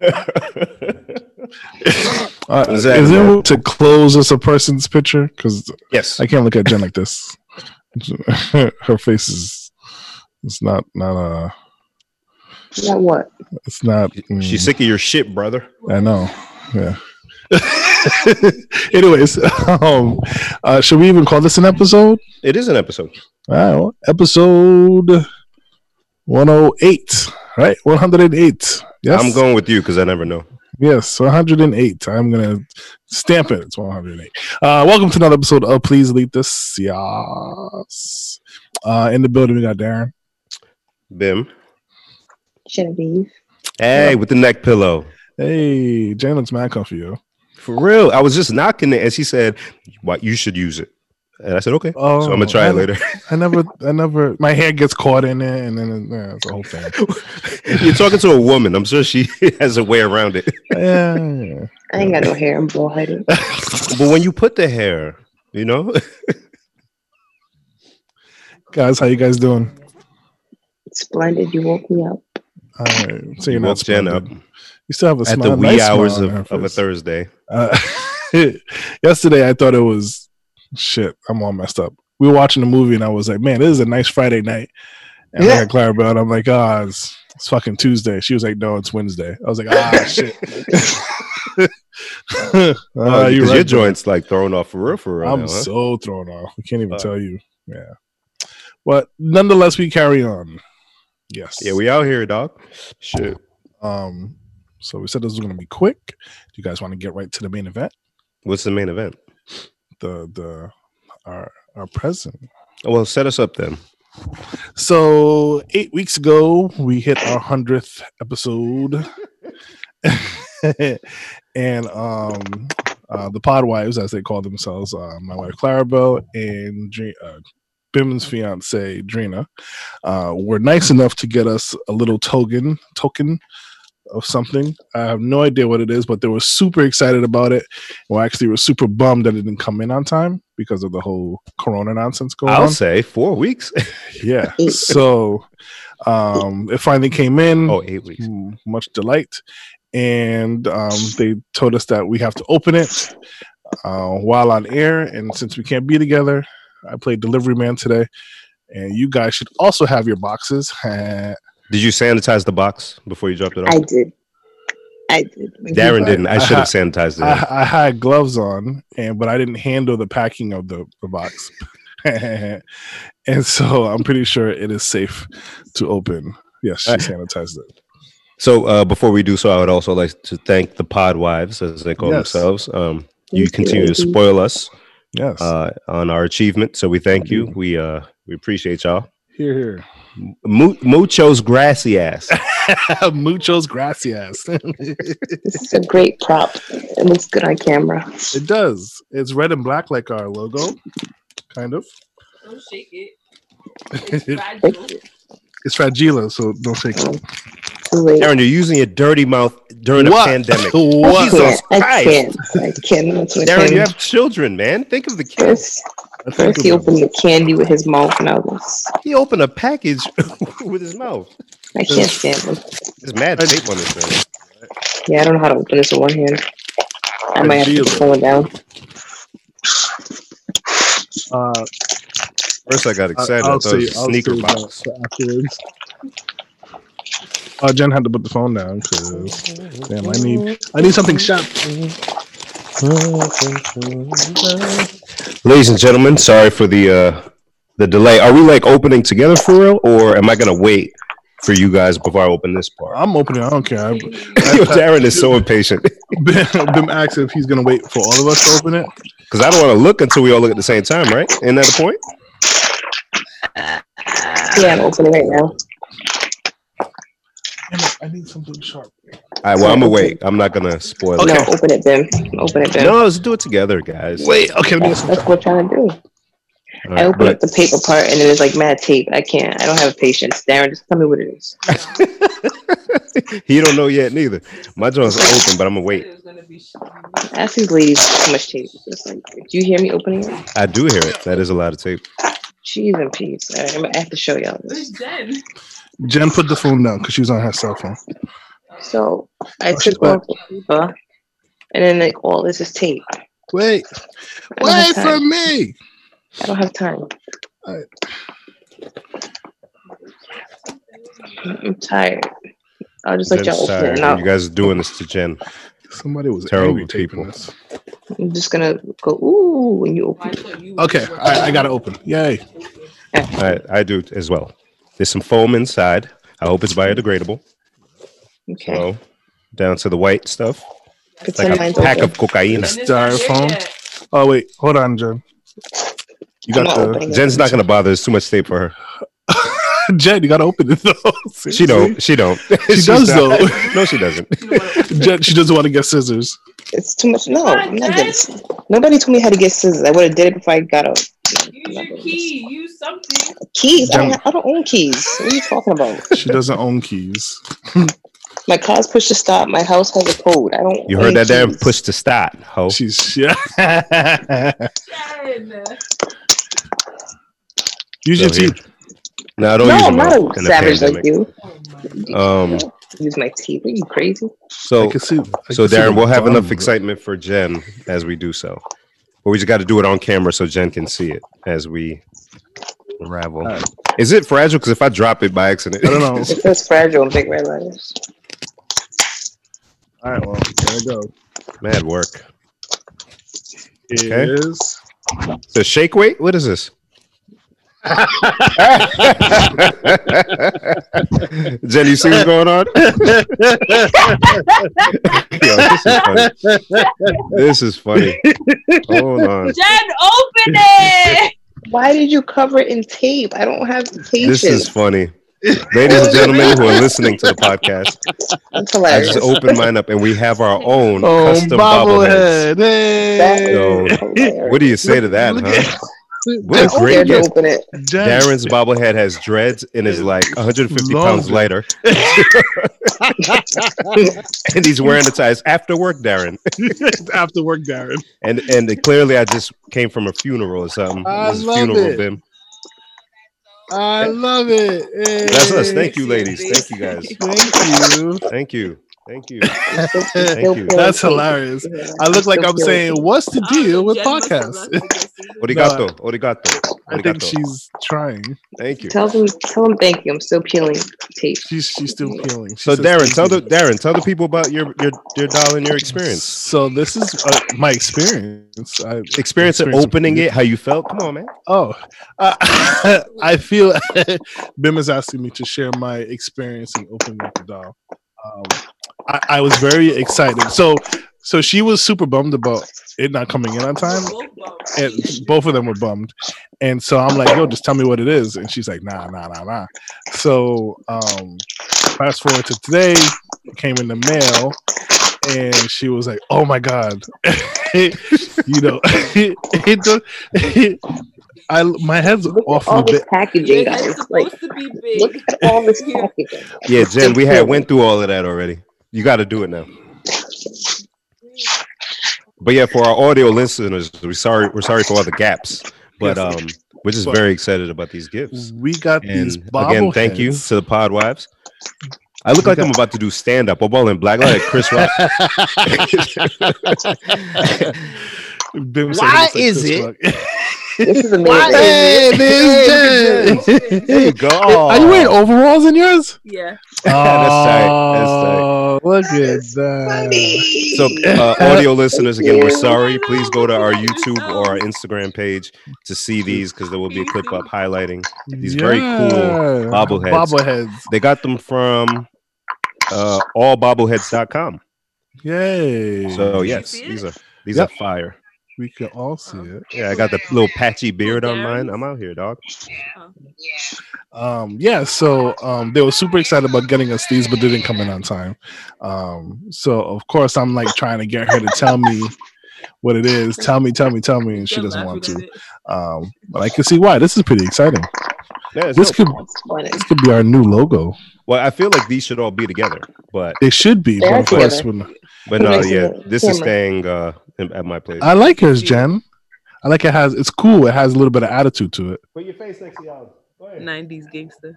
Uh, Is is that- there to close as a person's picture? Because yes. I can't look at Jen like this. Her face is it's not not uh Not what? it's not mm, She's sick of your shit, brother. I know. Yeah. Anyways, um uh should we even call this an episode? It is an episode. All right, well, episode 108, right? 108. Yes. I'm going with you because I never know. Yes, 108. I'm gonna stamp it. It's 108. Uh, welcome to another episode of Please Leave This. Yes. Uh, in the building, we got Darren. Bim. Genevieve. Hey, with the neck pillow. Hey, Jane looks mad comfy, yo. For real. I was just knocking it and she said, What you should use it. And I said, Okay. Oh, so I'm gonna try I, it later. I never, I never. My hair gets caught in it, and then yeah, it's a whole thing. You're talking to a woman. I'm sure she has a way around it. yeah, yeah. I ain't got no hair. I'm bald headed. But when you put the hair, you know, Guys, how you guys doing? Splendid. You woke me up. All right, so you're you not woke Jen up splendid. You still have a at smile, the wee nice hours of, of a. Thursday. Uh, yesterday, I thought it was shit. I'm all messed up. We were watching the movie, and I was like, "Man, this is a nice Friday night." And I Yeah. got Clarabelle, and I'm like, "Ah, it's, it's fucking Tuesday." She was like, "No, it's Wednesday." I was like, "Ah, shit." Oh, Ah, because you're your right, joints like thrown off for real, for real. I'm now, huh? so thrown off. I can't even Uh, tell you. Yeah, but nonetheless, we carry on. Yes. yeah, we out here, dog. Shit. Um. So we said this was going to be quick. Do you guys want to get right to the main event? What's the main event? The the our our present. Well, set us up then. So eight weeks ago, we hit our hundredth episode, and um, uh, the pod wives, as they call themselves, uh, my wife Clarabelle and Dre- uh, Bim's fiance Drina, uh, were nice enough to get us a little token token of something. I have no idea what it is, but they were super excited about it. Well, actually, were super bummed that it didn't come in on time because of the whole Corona nonsense going on. I'll say four weeks. yeah so um it finally came in oh, eight weeks. Much delight and um they told us that we have to open it uh while on air and since we can't be together i played delivery man today and you guys should also have your boxes Did you sanitize the box before you dropped it off? I did. I did. Darren didn't. I I should have sanitized it. I, I had gloves on and but i didn't handle the packing of the, the box and so i'm pretty sure it is safe to open yes she sanitized it so uh, before we do so, I would also like to thank the pod wives, as they call Yes. themselves. Um, you Thank you, continue to spoil us yes uh, on our achievement, so we thank you. We uh, we appreciate y'all. Here, here. Mu- muchos gracias. Muchos gracias. This is a great prop. It looks good on camera. it does. It's red and black like our logo, kind of. Don't shake it. it's It's fragile. fragile, so don't shake it. Too. Aaron, you're using your dirty mouth during What? a pandemic. I what? Jesus can't. I can't. I can't. That's what Darren, I you have children, man. Think of the kids. First, I think first he opened the candy with his mouth, and I was, He opened a package with his mouth. I can't stand him. There's mad tape on this thing. Yeah, I don't know how to open this with one hand. I might have to put the phone down. Uh, First, I got excited. I, I'll thought it was see- a I'll sneaker see box. afterwards. Uh, Jen had to put the phone down because damn, I need I need something sharp. Ladies and gentlemen, sorry for the uh the delay. Are we like opening together for real, or am I gonna wait for you guys before I open this part? I'm opening. I don't care. I, Darren is so impatient Bim asked if he's gonna wait for all of us to open it. because I don't want to look until we all look at the same time, right? Isn't that the point? Yeah, I'm opening right now. Damn it, I need something sharp. All right, well, I'm gonna wait. I'm not gonna spoil No, it. No, open it, Ben. Open it, Ben. No, let's do it together, guys. Wait, okay, let me get some That's what I'm trying to do. All I right, open up the paper part, and it is like mad tape. I can't. I don't have patience. Darren, just tell me what it is. but he don't know yet neither. My joint's open, but I'm gonna wait. It was gonna be sh- Ask these ladies how much tape. It's like, do you hear me opening it? I do hear it. That is a lot of tape. Cheese and peas. All right, I'm gonna have to show y'all Where's this. Jen? Jen put the phone down because she was on her cell phone. So I Oh, took off the paper, and then like all this is tape. Wait, I don't have wait for me. I don't have time. Alright. I'm tired. I'll just let y'all open it. Now You guys are doing this to Jen. Somebody was Terrible angry taping people. this. I'm just gonna go ooh when you open. thought you Okay, I, I gotta open. Yay! I, I do as well. There's some foam inside. I hope it's biodegradable. Okay. So down to the white stuff. Pretend Like a pack open. of cocaine. And it's not there Styrofoam. Oh wait, hold on, Jen. You got the opening it. Jen's not gonna bother. There's too much tape for her. Jen. You gotta open it though. See- She don't. She don't. She She's does, though. No, she doesn't. You know what? see? Jen, she doesn't want to get scissors. It's too much. No, I'm not getting. Nobody told me how to get scissors. I would have did it before I got up. Use your key. Use something. Keys. I don't, I don't own keys. What are you talking about? She doesn't own keys. My car's push to stop. My house has a code. I don't. You heard that there? keys. Push to start, ho. She's yeah. Jen. Use So your here- teeth. No, I don't No, use I'm them not a in the savage like pandemic. you. My. Um, Use my teeth. Are you crazy? I so can see. I so can see Darren, the we'll have enough of excitement for Jen as we do so. But we just got to do it on camera so Jen can see it as we unravel. Alright. Is it fragile? Because if I drop it by accident, I don't know. It says fragile in big red letters. All right, well, there we go. Mad work. It Okay. is- So shake weight. What is this? Jen, you see what's going on? Yo, this is funny. This is funny. Hold on. Jen, open it. Why did you cover it in tape? I don't have the patience. This is funny. Ladies and gentlemen who are listening to the podcast, I just opened mine up and we have our own Oh, custom bobbleheads. bobblehead. That Hey. So. What do you say to that, Look huh? At- What a I'm great scared to open it. Darren's bobblehead has dreads and is like 150 pounds Longer. lighter. and he's wearing the ties after work, Darren. after work, Darren. And and clearly I just came from a funeral or something. I love funeral it. Bim. I love it. That's us. Thank you, ladies. Thank you guys. Thank you. Thank you. Thank you. I'm still- still Thank you. That's hilarious. I look like I'm saying, "What's the deal know, with Jen podcasts?" left to. Origato. Origato. I think she's trying. Thank you. Tell them, tell them thank you. I'm still peeling tape. She's she's still peeling. She So Darren, thank tell the. Darren, tell the people about your your your doll and your experience. So this is uh, my experience. I, Experience of Experience. opening it, how you felt. Come on, man. Oh, uh, I feel Bim is asking me to share my experience in opening up the doll. Um, I, I was very excited. So, so she was super bummed about it not coming in on time, Both and both of them were bummed. And so I'm like, "Yo, just tell me what it is." And she's like, "Nah, nah, nah, nah." So, um, fast forward to today, it came in the mail, and she was like, "Oh my god." you know, it, it, I my head's Look at awfully all this big. packaging, guys. Like, to be big. look at all this Yeah. packaging. Yeah, Jen, we had went through all of that already. You got to do it now. But yeah, for our audio listeners, we're sorry we're sorry for all the gaps, but um, we're just But- very excited about these gifts. We got these And again, thank you to the Pod Wives. I look like I'm about to do stand up. I'm all in black, like Chris Rock. Why is Chris it- Rock. This is amazing. hey, there's Jen. there you go. Are you wearing overalls in yours? Yeah. That's tight. That's tight. Oh, look at that. funny. So, uh, audio listeners, again, we're sorry. Please go to our YouTube or our Instagram page to see these because there will be a clip up highlighting. These very cool bobbleheads. Bobbleheads. They got them from uh, allbobbleheads.com. Yay. So, yes, these are these Yep. are fire. We can all see it. Yeah, I got the little patchy beard on mine. I'm out here, dog. Yeah. Um, yeah, so um, they were super excited about getting us these, but they didn't come in on time. Um, so of course I'm like trying to get her to tell me what it is. Tell me, tell me, tell me, and she doesn't want to. Um, but I can see why. This is pretty exciting. Yeah, This could this could be our new logo. well, I feel like these should all be together, but It should be, but of course, when, but no, yeah, the this is camera. staying uh, in- at my place. I like yours, Jen. I like it has it's cool. It has a little bit of attitude to it. Put your face next to y'all. 90s gangster.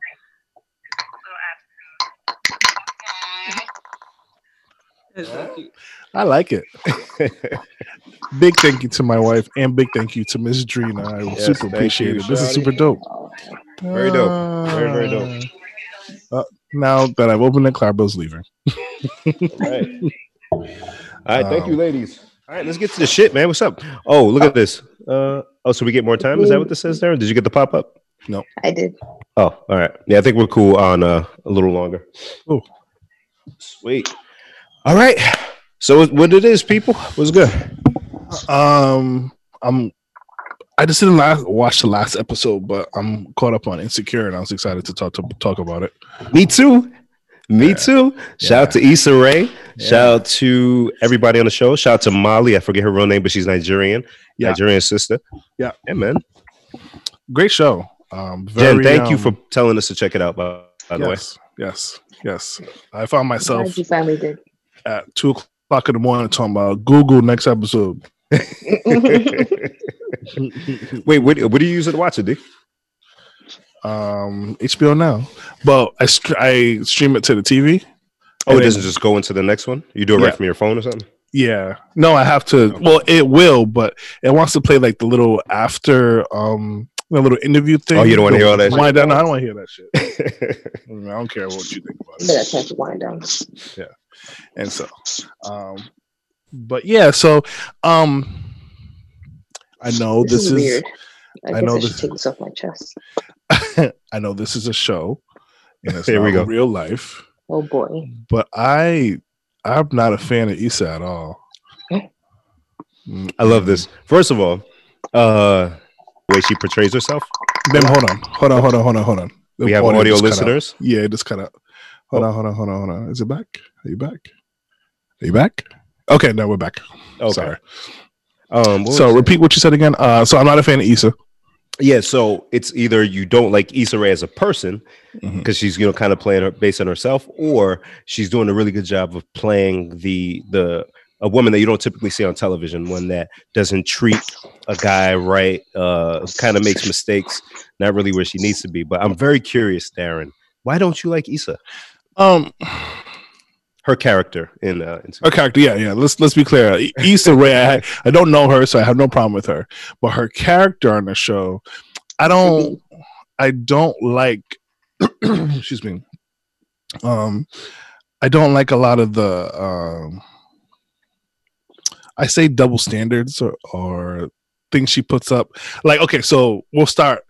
That's so cute. I like it. big thank you to my wife and big thank you to Miss Drina. I Yes, super appreciate you, it. This is super dope. Very dope. Very, very dope. Uh, now that I've opened it, Clarabelle's leaving. All right. All right, thank you, Um, ladies. All right, let's get to the shit, man. What's up? Oh, look at this. Uh, oh, so we get more time? Is that what this says there? Did you get the pop up? No, I did. Oh, all right. Yeah, I think we're cool on uh, a little longer. Cool. Sweet. All right. So what it is, people? What's good? Um, I'm. I just didn't last, watch the last episode, but I'm caught up on Insecure, and I was excited to talk to talk about it. Me too. Me Yeah. too. Shout out to Issa Rae. Yeah. Shout out to everybody on the show. Shout out to Molly. I forget her real name, but she's Nigerian. Yeah. Nigerian sister. Yeah. Yeah, man. Great show. Um, Jen, very, thank you um, for telling us to check it out, by, by the way. yes, yes, yes. I found I'm myself you finally did. at two o'clock in the morning talking about Google next episode. Wait, what, what do you use it to watch it, D? Um, HBO now, but I str- I stream it to the TV. Oh, it then- doesn't just go into the next one? You do it Yeah. right from your phone or something? Yeah, no, I have to. Well, it will, but it wants to play like the little after um the little interview thing. Oh, you don't wanna hear all that Wind down. No, I don't want to hear that shit. I don't care what you think about You it. better time to wind down. Yeah, and so, um, but yeah, so um, I know This, this, is, is, weird. I, I guess know I should this- take this off my chest. I know this is a show, and it's Here not we go. real life. Oh boy. But I, I'm not a fan of Issa at all. I love this. First of all, uh, the way she portrays herself. Then hold on, hold on, hold on, hold on, hold on. The We have audio just cut out. listeners. Yeah, just cut out. Hold Oh. on, hold on, hold on, hold on. Is it back? Are you back? Are you back? Okay, now we're back. Okay. Sorry. Um, So was it? repeat what you said again. Uh, so I'm not a fan of Issa. Yeah, so it's either you don't like Issa Rae as a person because she's you know kind of playing her based on herself, or she's doing a really good job of playing the the a woman that you don't typically see on television, one that doesn't treat a guy right, uh, kind of makes mistakes, not really where she needs to be. But I'm very curious, Darren, why don't you like Issa? Um, Her character in uh, in- her character. Yeah, yeah. Let's let's be clear. I- Issa Rae. I, I don't know her, so I have no problem with her. But her character on the show, I don't. I don't like. excuse me. Um, I don't like a lot of the. Um, I say double standards or, or things she puts up. Like, okay, so we'll start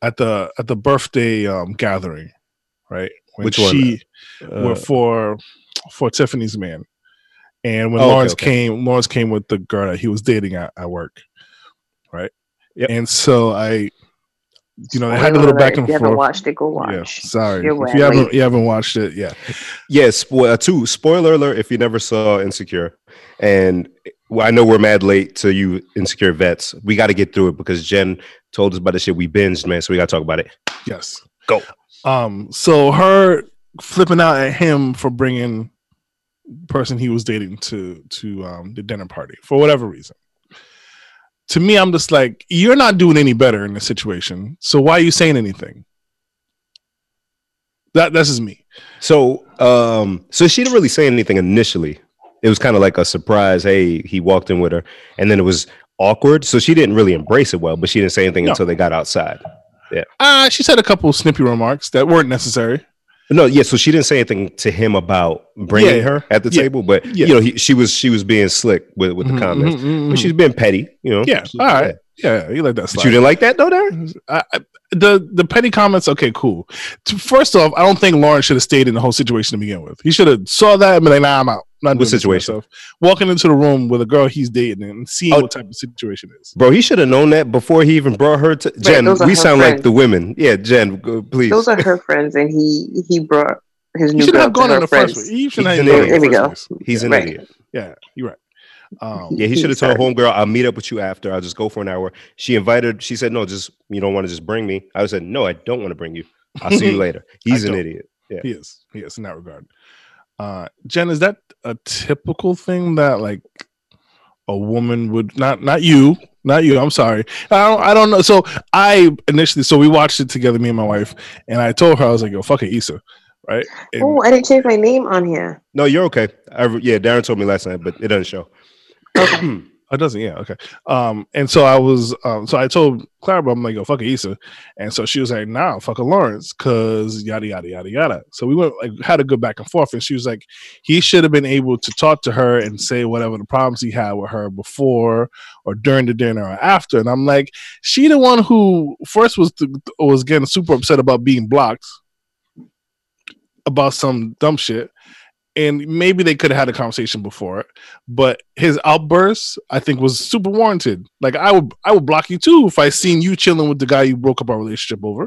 at the at the birthday um, gathering, right? When Which one? she uh, were for for Tiffany's man. And when Oh, Lawrence okay. came, Lawrence came with the girl that he was dating at, at work, right? Yep. And so I, you know, they had a Spoiler little alert, back if and you haven't forth. watched it, go Yeah, watch. sorry, You're if you haven't late. you haven't watched it, yeah. Yes, spo- uh, two spoiler alert if you never saw Insecure, and well, I know we're mad late to you Insecure vets. We got to get through it because Jen told us about the shit we binged, man. So we got to talk about it. Yes. Go. Um. So her flipping out at him for bringing person he was dating to to um the dinner party for whatever reason. To me, I'm just like, you're not doing any better in this situation. So why are you saying anything? That that's just me. So, um, so she didn't really say anything initially. It was kind of like a surprise. Hey, he walked in with her, and then it was awkward. So she didn't really embrace it well, but she didn't say anything No. until they got outside. Yeah. Uh she said a couple snippy remarks that weren't necessary. No, yeah. So she didn't say anything to him about bringing Yeah, her at the yeah, table, but yeah. you know, he, she was she was being slick with with the Mhm, comments. mhm, mhm, But she's being petty, you know. Yeah, all right. yeah, you like that But slide. you didn't like that though, Darren? I, I, the the petty comments, okay, cool. First off, I don't think Lawrence should have stayed in the whole situation to begin with. He should have saw that and been like, "Nah, I'm out." Not What doing situation? myself. Walking into the room with a girl he's dating and seeing Oh. what type of situation it is. Bro, he should have known that before he even brought her to Jen. We her sound like the women. Yeah, Jen, go, please. Those are her friends, and he he brought his He new should girl have to gone in the friends. first place. He should He's have an gone in idiot. the There we first go. place. He's an Right. idiot. Yeah, you're right. Um, Yeah, he should have told homegirl, I'll meet up with you after. I'll just go for an hour. She invited, she said, No, just you don't want to just bring me. I said, No, I don't want to bring you. I'll see you later. He's I an don't. idiot. he is. He is in that regard. Uh, Jen, is that a typical thing that like a woman would not not you, not you. I'm sorry. I don't I don't know. So I initially so we watched it together, me and my wife, and I told her I was like, "Yo, fuck it, Issa." right? And- Oh, I didn't change my name on here. No, you're okay. I, yeah, Darren told me last night, but it doesn't show. Oh, it doesn't. Yeah. Okay. Um, and so I was, um, so I told Clara, I'm like, yo, fuck Issa. And so she was like, nah, fuck a Lawrence, cause yada, yada, yada, yada. So we went, like, had a good back and forth. And she was like, he should have been able to talk to her and say whatever the problems he had with her before or during the dinner or after. And I'm like, she the one who first was, was getting super upset about being blocked about some dumb shit and maybe they could have had a conversation before it but his outburst i think was super warranted like i would i would block you too if i seen you chilling with the guy you broke up our relationship over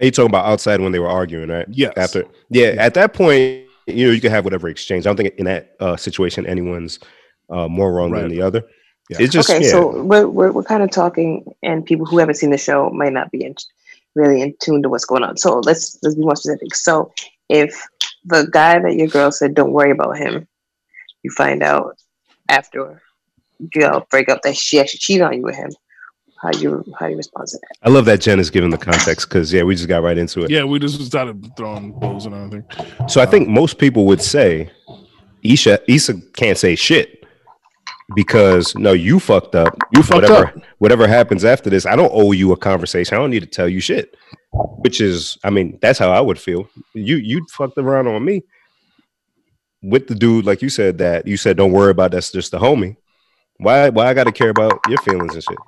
Are you talking about outside when they were arguing, right? yes After, yeah, at that point, you know, you can have whatever exchange. I don't think in that uh, situation anyone's uh, more wrong than the other. Yeah. It's just okay, yeah. so we're, we're we're kind of talking, and people who haven't seen the show might not be in, really in tune to what's going on. So let's let's be more specific. So if the guy that your girl said don't worry about him, you find out after you know break up that she actually cheated on you with him. How you how you respond to that? I love that Jen is giving the context because yeah, we just got right into it. yeah we just started throwing blows and everything So I think most people would say Isha Issa can't say shit because no, you fucked up. You fucked whatever, up. Whatever happens after this, I don't owe you a conversation. I don't need to tell you shit. Which is, I mean, that's how I would feel. You you fucked around on me with the dude, like you said that you said don't worry about. That's just the homie. Why why I got to care about your feelings and shit?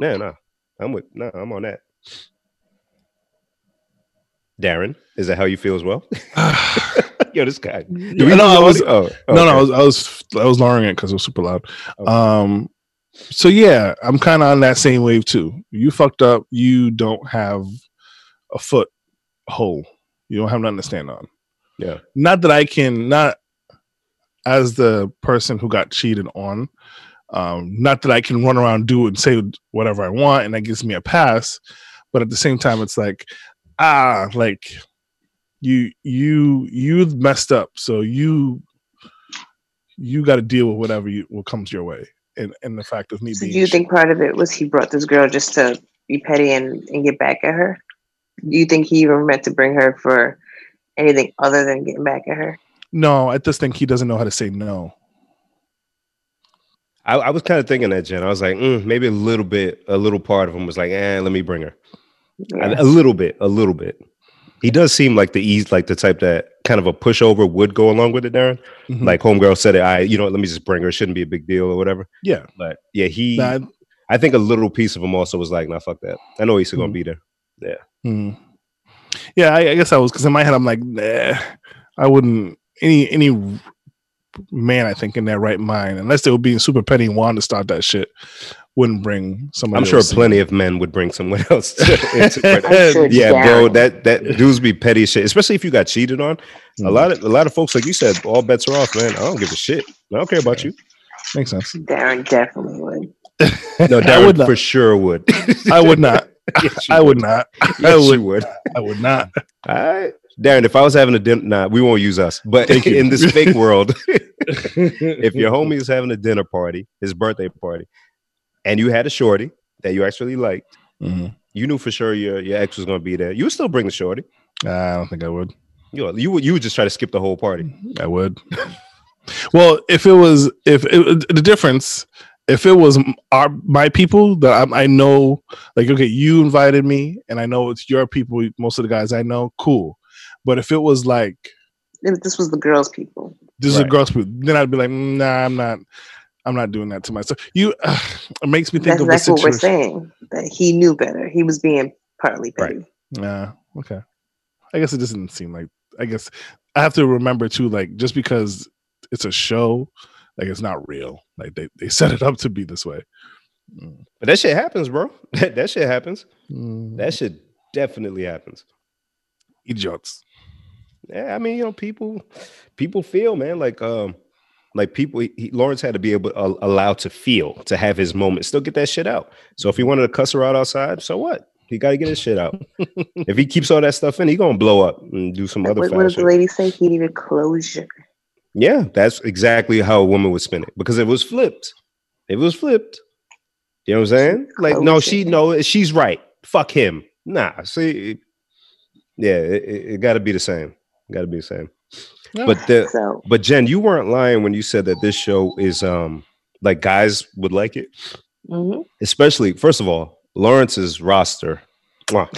No, no, I'm with no, I'm on that. Darren, is that how you feel as well? Yo, this guy. Do Yeah, we no, I was- audio? oh, no no I was i was i was lowering it because it was super loud Okay. um so yeah i'm kind of on that same wave too you fucked up you don't have a foot hole you don't have nothing to stand on Yeah. not that I can not as the person who got cheated on, um, not that I can run around do and say whatever I want and that gives me a pass, but at the same time it's like ah like you you you messed up so you you got to deal with whatever you what comes your way and and the fact of me So being do you think part of it was he brought this girl just to be petty and, and get back at her? Do you think he even meant to bring her for anything other than getting back at her? no I just think he doesn't know how to say no I, I was kind of thinking that, Jen. I was like, mm, maybe a little bit, a little part of him was like, eh, let me bring her. Yeah. A, a little bit, a little bit. He does seem like the ease, like the type that kind of a pushover would go along with it, Darren. Mhm. Like homegirl said it, I, you know, let me just bring her. It shouldn't be a big deal or whatever. yeah But yeah, he, Nah, I think a little piece of him also was like, nah, fuck that. I know he's gonna Mhm. be there. Hmm. Yeah, I, I guess I was because in my head I'm like, nah, I wouldn't any any man I think in their right mind, unless they were being super petty and wanted to start that shit, wouldn't bring somebody. I'm sure in. plenty of men would bring someone else. To, into it. Sure it's yeah, bro, that that dudes be petty shit, especially if you got cheated on. A Mm. lot of a lot of folks, like you said, all bets are off, man. I don't give a shit. I don't care about you. makes sense. Darren definitely would. No, I Darren would for sure would. I would not. Yes, I would not. I Yes, you would. would. I would not. All right, Darren. If I was having a dinner, nah, we won't use us. But in this fake world, if your homie is having a dinner party, his birthday party, and you had a shorty that you actually liked, Mhm. you knew for sure your your ex was gonna be there. You would still bring the shorty. I don't think I would. You you would you would just try to skip the whole party. I would. well, if it was, if it, the difference, if it was our my people that I, I know, like okay, you invited me, and I know it's your people. Most of the guys I know, cool. But if it was like If This was the girls' people. this is a Right. girl's people, then I'd be like, mm, nah, I'm not. I'm not doing that to myself. You, it makes me think That's, of that's a what we're saying. That he knew better. He was being partly Right. Yeah. Okay. I guess it doesn't seem like. I guess I have to remember too. Like just because it's a show, like it's not real. Like they they set it up to be this way. Mm. But that shit happens, bro. That, that shit happens. Mm. That shit definitely happens. idiots. Yeah, I mean, you know, people people feel, man, like um like people he, he- Lawrence had to be able uh, allowed to feel, to have his moment, still get that shit out. So if he wanted to cuss her out outside, so what? He got to get his shit out. if he keeps all that stuff in, he going to blow up and do some other What, foul what did the lady say? He needed closure. Yeah, that's exactly how a woman would spin it because it was flipped. It was flipped. You know what I'm saying? Like, no, she Closure. no, she's right. Fuck him. Nah, see, it- yeah, it, it, got to be the same. Got to be the same. Yeah. But the So but Jen, you weren't lying when you said that this show is um like guys would like it, mhm. especially first of all Lawrence's roster.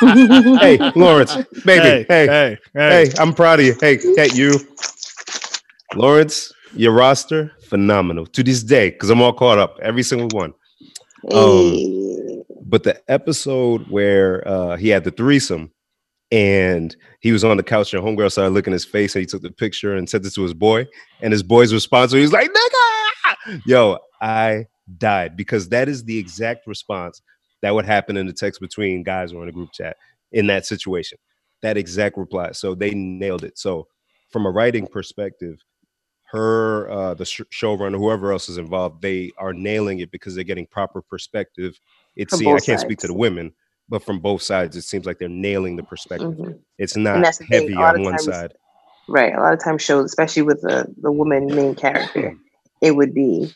Hey, Lawrence, baby, hey, hey, hey, I'm proud of you. Hey, hey, you, Lawrence, your roster phenomenal to this day because I'm all caught up, every single one. Um, But the episode where uh, he had the threesome and he was on the couch and homegirl started looking his face and he took the picture and sent it to his boy. And his boy's response, he was like, nigga! Yo, I died because that is the exact response that would happen in the text between guys or in a group chat in that situation. That exact reply. So they nailed it. So from a writing perspective, her, uh, the sh- showrunner, whoever else is involved, they are nailing it because they're getting proper perspective. It's I can't speak to the women, but from both sides, it seems like they're nailing the perspective. Mhm. It's not thing, heavy on one times- side. Right. A lot of times shows, especially with the the woman main character, it would be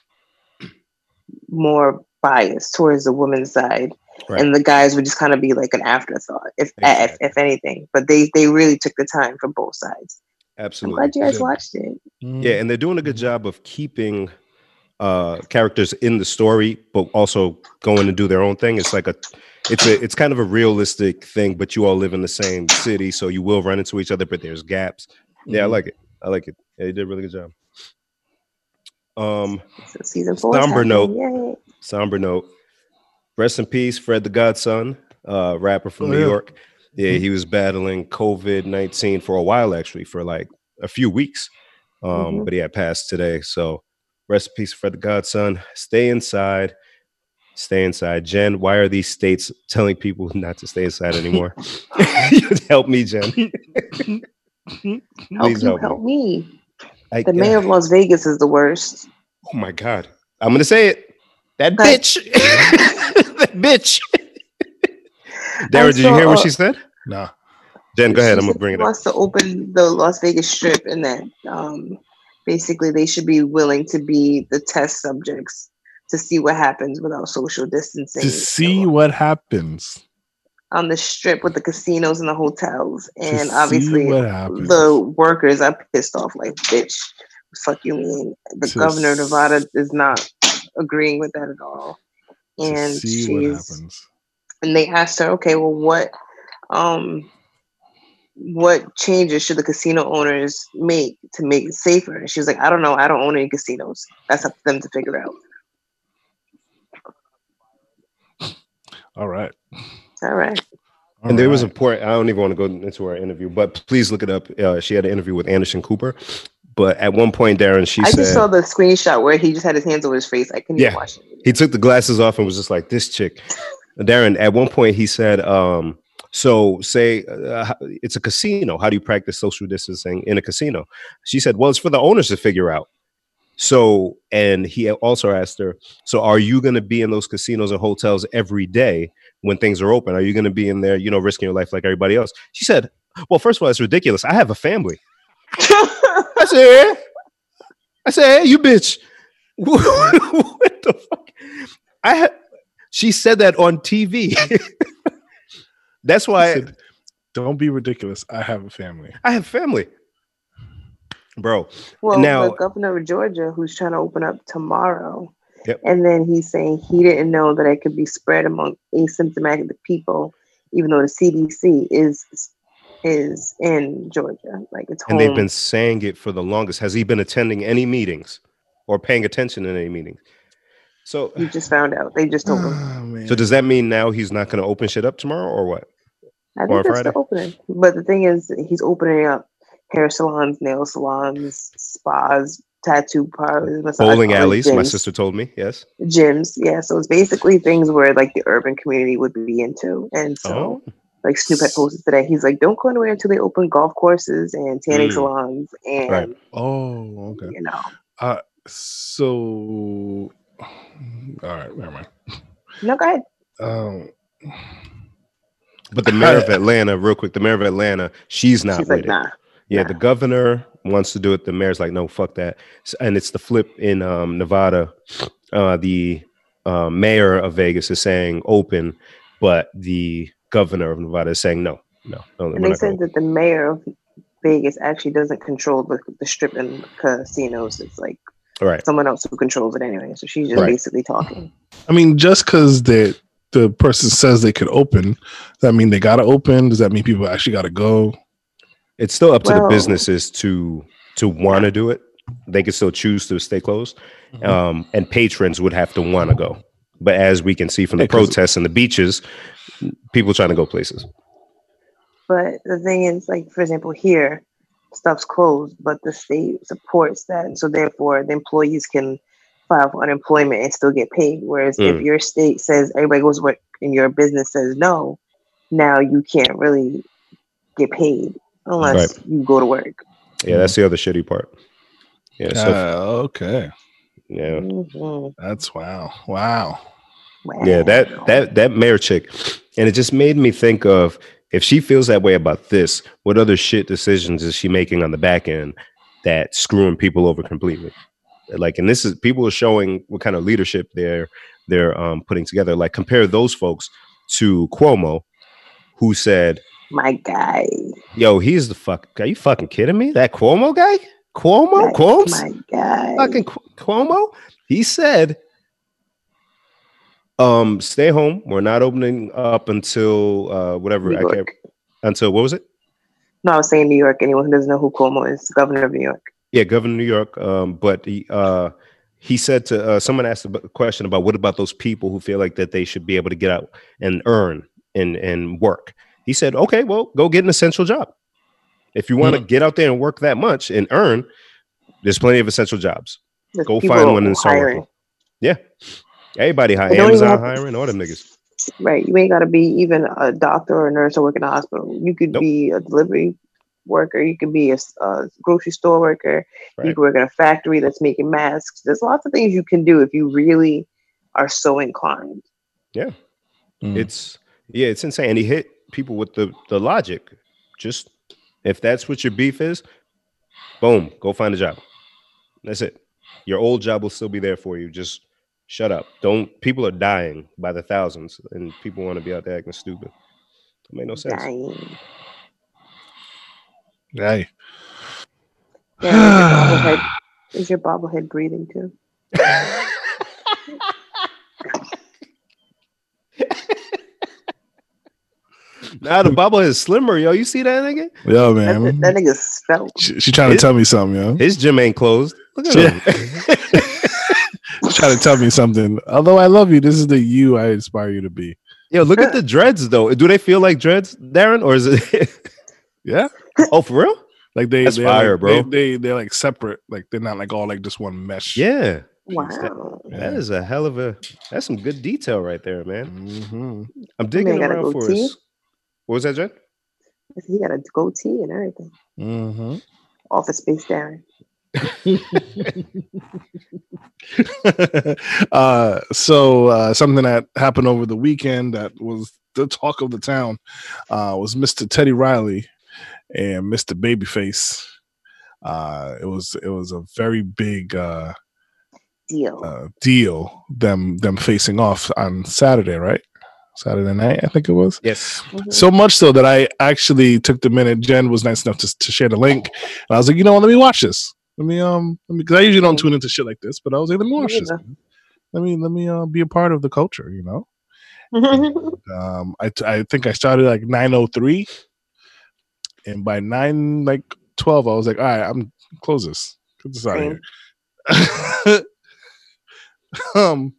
more biased towards the woman's side, Right. and the guys would just kind of be like an afterthought, if Exactly. if, if anything. But they they really took the time from both sides. Absolutely. I'm glad you guys watched it. Mm. Yeah, and they're doing a good job of keeping uh characters in the story, but also going to do their own thing. It's like a it's a it's kind of a realistic thing, but you all live in the same city, so you will run into each other, but there's gaps. Yeah, I Mhm. like it. I like it. Yeah, they did a really good job. Um, So season four. Somber note. Yay. somber note. Rest in peace, Fred the Godson, uh, rapper from Oh, New yeah. York. Yeah, Mhm. he was battling COVID nineteen for a while, actually, for like a few weeks. Um, Mhm. but he had passed today. So rest in peace, Fred the Godson. Stay inside. Stay inside. Jen, why are these states telling people not to stay inside anymore? help me, Jen. Help Please you, help help me. me. I- The mayor of Las Vegas is the worst. Oh my god. I'm gonna say it. That Okay. bitch. that bitch. Darren, did you hear what uh, she said? Nah. Jen, go ahead. I'm gonna bring she it up. Wants to open the Las Vegas Strip, and that um, basically they should be willing to be the test subjects to see what happens without social distancing. To see So, what happens. on the strip with the casinos and the hotels, To and see obviously what the workers are pissed off. Like, bitch, fuck you mean? The To governor of Nevada is not agreeing with that at all. to And see what happens. and they asked her, okay, well, what, um, what changes should the casino owners make to make it safer? And she was like, I don't know. I don't own any casinos. That's up to them to figure out. All right. All right. All and there was a right. point. I don't even want to go into our interview, but please look it up. Uh, she had an interview with Anderson Cooper. But at one point, Darren, she I said just saw the screenshot where he just had his hands over his face. I couldn't Yeah. even watch it. he took the glasses off and was just like this chick. Darren, at one point, he said, um, "So say uh, it's a casino. How do you practice social distancing in a casino?" She said, "Well, it's for the owners to figure out." So, and he also asked her, "So, are you going to be in those casinos and hotels every day when things are open? Are you going to be in there, you know, risking your life like everybody else?" She said, "Well, first of all, it's ridiculous. I have a family." I said, hey. I said, hey, you bitch. what the fuck? I had she said that on TV. That's I why said, Don't be ridiculous. I have a family. I have family. Bro, well, Now- the governor of Georgia, who's trying to open up tomorrow, Yep. and then he's saying he didn't know that it could be spread among asymptomatic people, even though the CDC is is in Georgia, like it's and home. they've been saying it for the longest. Has he been attending any meetings or paying attention in any meetings? So You just found out. They just told him. Oh, man. so does that mean now he's not going to open shit up tomorrow or what? I think they're Friday? still opening. But the thing is, he's opening up hair salons, nail salons, spas, tattoo parlors, massage Bowling alleys, my sister told me. Yes. gyms. Yeah, so it's basically things where like the urban community would be into. And so, Oh, like Snoop had posted today, he's like, "Don't go anywhere until they open golf courses and tanning Mm. salons and Right. oh, okay. you know." Uh, so, all right, never mind. No, go ahead. Um, but the mayor of Atlanta, real quick, the mayor of Atlanta, she's not She's with like, it. "Nah." Yeah, Nah. the governor wants to do it. The mayor's like, no, fuck that. And it's the flip in um, Nevada. Uh, the uh, mayor of Vegas is saying open, but the governor of Nevada is saying no. No, no And they said that the mayor of Vegas actually doesn't control the, the strip and casinos. It's like right. someone else who controls it anyway. So she's just Right. basically talking. I mean, just because the the person says they could open, does that mean they gotta open? Does that mean people actually gotta go? It's still up to the businesses to to want to do it. They can still choose to stay closed, Mhm. um, and patrons would have to want to go. But as we can see from the Yeah, 'cause- protests and the beaches, people trying to go places. But the thing is, like for example, here stuff's closed, but the state supports that, and so therefore the employees can file for unemployment and still get paid. Whereas if Mm. your state says everybody goes to work and your business says no, now you can't really get paid unless you go to work. Yeah, that's the other shitty part. Yeah, so Uh, okay, yeah, Mhm. that's wow, wow. yeah. That that that mayor chick, and it just made me think of if she feels that way about this, what other shit decisions is she making on the back end that screwing people over completely? Like, and this is people are showing what kind of leadership they're they're um, putting together. Like, compare those folks to Cuomo, who said, my guy. "Yo, he's the fuck. Are you fucking kidding me? That Cuomo guy, Cuomo, Cuomo, my guy. fucking Cu- Cuomo. He said, um, stay home. We're not opening up until uh whatever New I can't York. until what was it? No, I was saying New York. Anyone who doesn't know who Cuomo is, governor of New York. Yeah, governor of New York. Um, but he uh he said to uh, someone asked a question about what about those people who feel like that they should be able to get out and earn and and work. He said, okay, well, go get an essential job. If you want to get out there and work that much and earn, there's plenty of essential jobs. There's Go find one and start hiring. working. Yeah. Everybody hire They don't even Amazon hiring all them niggas. Right. You ain't got to be even a doctor or a nurse or work in a hospital. You could Nope. be a delivery worker. You could be a grocery store worker. You Right. could work in a factory that's making masks. There's lots of things you can do if you really are so inclined. Mm. It's yeah, it's insane. And he hit people with the the logic. Just if that's what your beef is, boom, go find a job. That's it. Your old job will still be there for you. Just shut up. Don't people are dying by the thousands and people want to be out there acting stupid. It made no sense. Dying. Hey. Yeah, is, your bobblehead, is your bobblehead breathing too? Nah, the bobblehead is slimmer, yo. You see that nigga? Yo, man. that nigga's spelt. She, she trying to tell me something, yo. His gym ain't closed. Look at Yeah. him. She's trying to tell me something. Although I love you, this is the you I inspire you to be. Yo, look at the dreads though. Do they feel like dreads, Darren, or is it? Yeah. oh, for real? Like they, That's they're fire, like, bro. They, they they're like separate. Like they're not like all like just one mesh. Yeah. Wow. That is a hell of a. That's some good detail right there, man. hmm I'm digging got around for us. What was that, Jen? He got a goatee and everything. Mm-hmm. Office space Darren. uh, so uh, something that happened over the weekend that was the talk of the town uh, was Mr. Teddy Riley and Mr. Babyface. Uh, it was it was a very big uh, Deal. uh, deal them them facing off on Saturday, right? Saturday night, I think it was. Yes. Mhm. So much so that I actually took the minute. Jen was nice enough to, to share the link, and I was like, you know what? Let me watch this. Let me um, because I usually don't tune into shit like this, but I was like, let me watch this. Yeah. man. Let me let me uh, be a part of the culture, you know. Um, I t- I think I started like nine oh three, and by nine like twelve, I was like, all right, I'm close this. Get this out of here. um,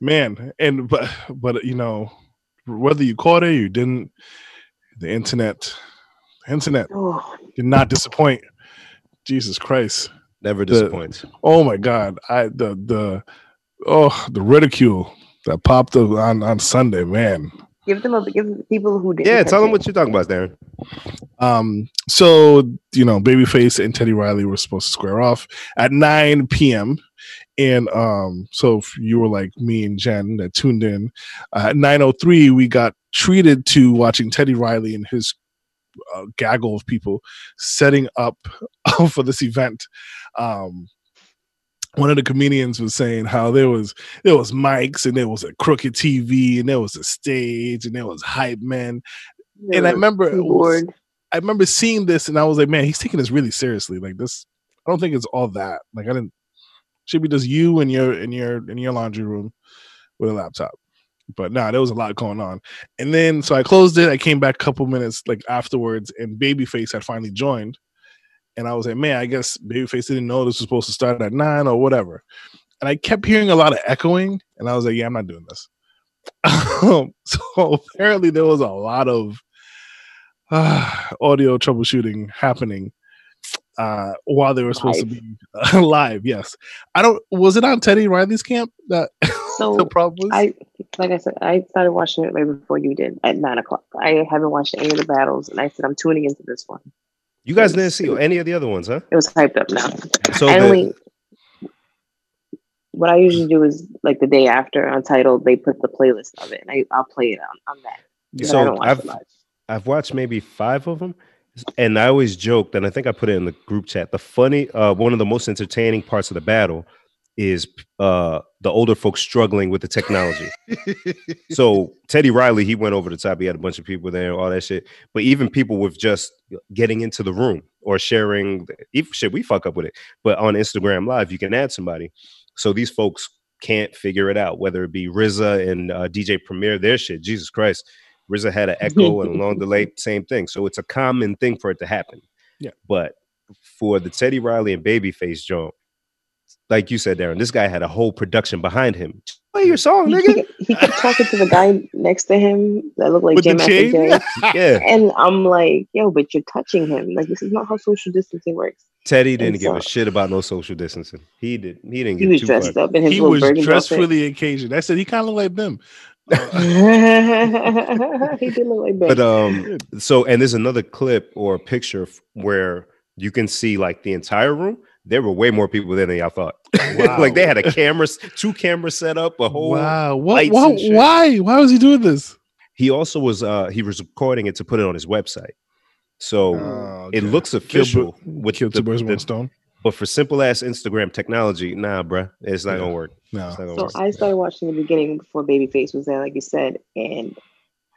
man, and but but you know, whether you caught it or you didn't, the internet, the internet oh, did not disappoint. Jesus Christ! Never disappoints. Oh my God! I the the oh the ridicule that popped up on on Sunday, man. Give them a give people who didn't. Yeah, tell them it. what you're talking about, Darren. Um, so you know, Babyface and Teddy Riley were supposed to square off at 9 p.m. And um, so if you were like me and Jen that tuned in uh, at 9:03, we got treated to watching Teddy Riley and his uh, gaggle of people setting up for this event. Um, one of the comedians was saying how there was there was mics and there was a crooked TV and there was a stage and there was hype men And I remember- keyboard. I remember seeing this and I was like, man, he's taking this really seriously. Like this, I don't think it's all that. Like I didn't should be just you in your in your in your laundry room with a laptop. But nah, there was a lot going on. And then so I closed it. I came back a couple minutes like afterwards, and Babyface had finally joined. And I was like, man, I guess Babyface didn't know this was supposed to start at nine or whatever. And I kept hearing a lot of echoing, and I was like, yeah, I'm not doing this. So apparently there was a lot of uh, audio troubleshooting happening uh, while they were supposed to be uh, live. Yes, I don't. Was it on Teddy Riley's camp that So the problem was? I, like I said, I started watching it right before you did at nine o'clock. I haven't watched any of the battles, and I said I'm tuning into this one. You guys didn't see any of the other ones, huh? It was hyped up now. So I only what I usually do is like the day after Untitled, they put the playlist of it, and I, I'll play it on, on that. I So I've- it. I've watched maybe five of them, and I always joked, and I think I put it in the group chat. The funny, uh, one of the most entertaining parts of the battle is uh, the older folks struggling with the technology. so Teddy Riley, he went over the top. He had a bunch of people there, all that shit. But even people with just getting into the room or sharing, even shit, we fuck up with it. But on Instagram Live, you can add somebody. So these folks can't figure it out, whether it be RZA and uh, DJ Premier, their shit. Jesus Christ. RZA had an echo and a long delay, same thing. So it's a common thing for it to happen. Yeah. But for the Teddy Riley and Babyface joint, like you said, Darren, this guy had a whole production behind him. Play your song, He, nigga. kept- he kept talking to the guy next to him that looked like With Jam Master? Jay. Yeah. And I'm like, yo, but you're touching him. Like this is not how social distancing works. Teddy didn't And give a shit about no social distancing. He did. He didn't He get was too dressed far. up in his he little was burgundy dressed for the occasion. I said he kind of looked like them. he did look like that. But um, so and there's another clip or a picture where you can see like the entire room. There were way more people than y'all thought. like they had a camera, two cameras set up, a whole. wow. What? lights Why, why? Why was he doing this? He also was uh he was recording it to put it on his website. So Oh, it looks official Bill- with Kill the, two birds with one the- stone. but for simple ass Instagram technology, nah, bruh, it's not Yeah. gonna work. No. Not gonna So work. I started watching the beginning before Babyface was there, like you said, and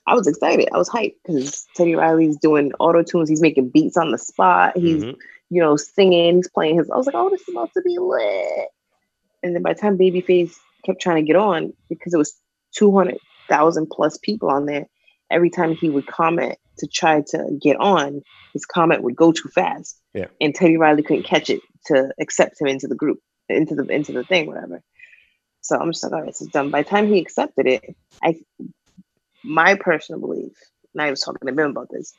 I was excited. I was hyped because Teddy Riley's doing auto tunes. He's making beats on the spot. He's Mhm. You know singing. He's playing his. I was like, oh, this is about to be lit. And then by the time Babyface kept trying to get on, because it was two hundred thousand plus people on there, every time he would comment to try to get on, his comment would go too fast. Yeah. And Teddy Riley couldn't catch it to accept him into the group, into the into the thing, whatever. So I'm just like, all right, this is done. By the time he accepted it, I my personal belief, and I was talking to him about this,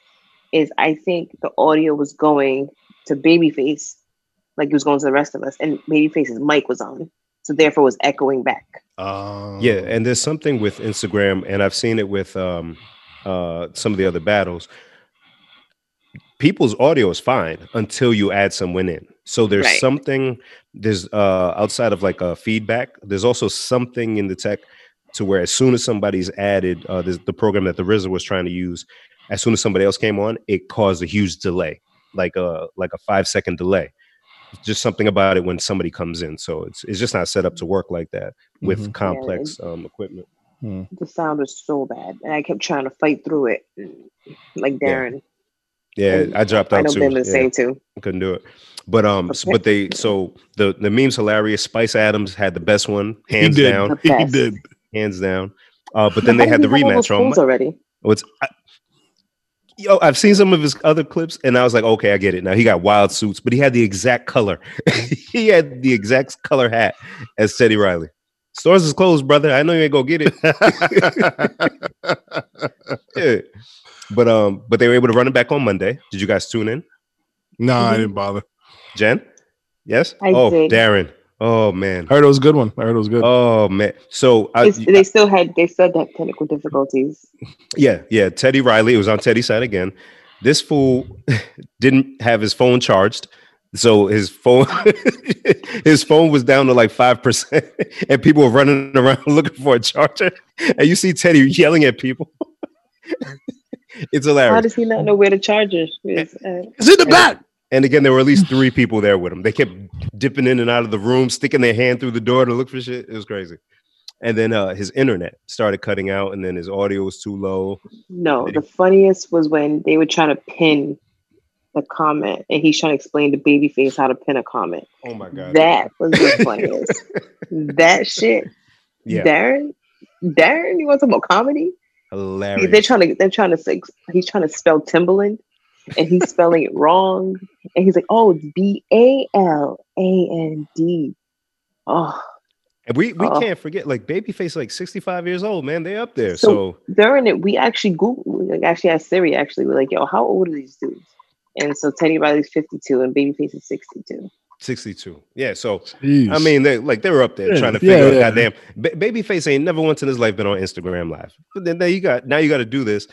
is I think the audio was going to Babyface like it was going to the rest of us, and Babyface's mic was on, so therefore it was echoing back. Um, Yeah, and there's something with Instagram, and I've seen it with um, uh, some of the other battles. People's audio is fine until you add someone in. So there's Right. something there's uh, outside of like a feedback. There's also something in the tech to where as soon as somebody's added, uh, there's the program that the RZA was trying to use. As soon as somebody else came on, it caused a huge delay, like a like a five second delay. Just something about it when somebody comes in. So it's it's just not set up to work like that with Mhm. complex um, equipment. The sound was so bad, and I kept trying to fight through it, like Darren. Yeah, And I dropped I out know too. Bim was Yeah, saying too. couldn't do it. But um, Okay. but they so the the meme's hilarious. Spice Adams had the best one, He hands did. down, He did. hands down. Uh, but then they had the he have all those rematch on. already. What's I, yo? I've seen some of his other clips, and I was like, okay, I get it. Now he got wild suits, but he had the exact color. he had the exact color hat as Teddy Riley. Stores is closed, brother. I know you ain't gonna get it. Yeah. But um, but they were able to run it back on Monday. Did you guys tune in? no, I Mhm. didn't bother. Jen? Yes? I oh, did. Darren. Oh man. I heard it was a good one. I heard it was good. Oh man. So I, they still had they still had technical difficulties. yeah, yeah. Teddy Riley. It was on Teddy's side again. This fool didn't have his phone charged. So his phone his phone was down to like five percent, and people were running around looking for a charger. And you see Teddy yelling at people. it's hilarious. How does he not know where the charger is? Uh, It's in the back. And again, there were at least three people there with him. They kept dipping in and out of the room, sticking their hand through the door to look for shit. It was crazy. and then uh, his internet started cutting out, and then his audio was too low. No, the funniest was when they were trying to pin the comment, and he's trying to explain to Babyface how to pin a comment. Oh my god, That was the funniest. that shit, yeah, Darren. Darren, you want some more comedy? hilarious. They're trying to. They're trying to. He's trying to spell Timbaland, and he's spelling it wrong. And he's like, "Oh, it's B A L A N D." Oh, And we we Uh-oh. can't forget like Babyface, like sixty five years old, man. They up there. So, So- during it, we actually Google, like actually asked Siri. Actually, we're like, "Yo, how old are these dudes?" And so Teddy Riley's fifty-two, and Babyface is sixty-two. sixty two. Yeah. So Jeez. I mean, they like they were up there Yeah, trying to yeah, figure out. yeah. Goddamn, ba- Babyface ain't never once in his life been on Instagram Live. But then now you got now you got to do this,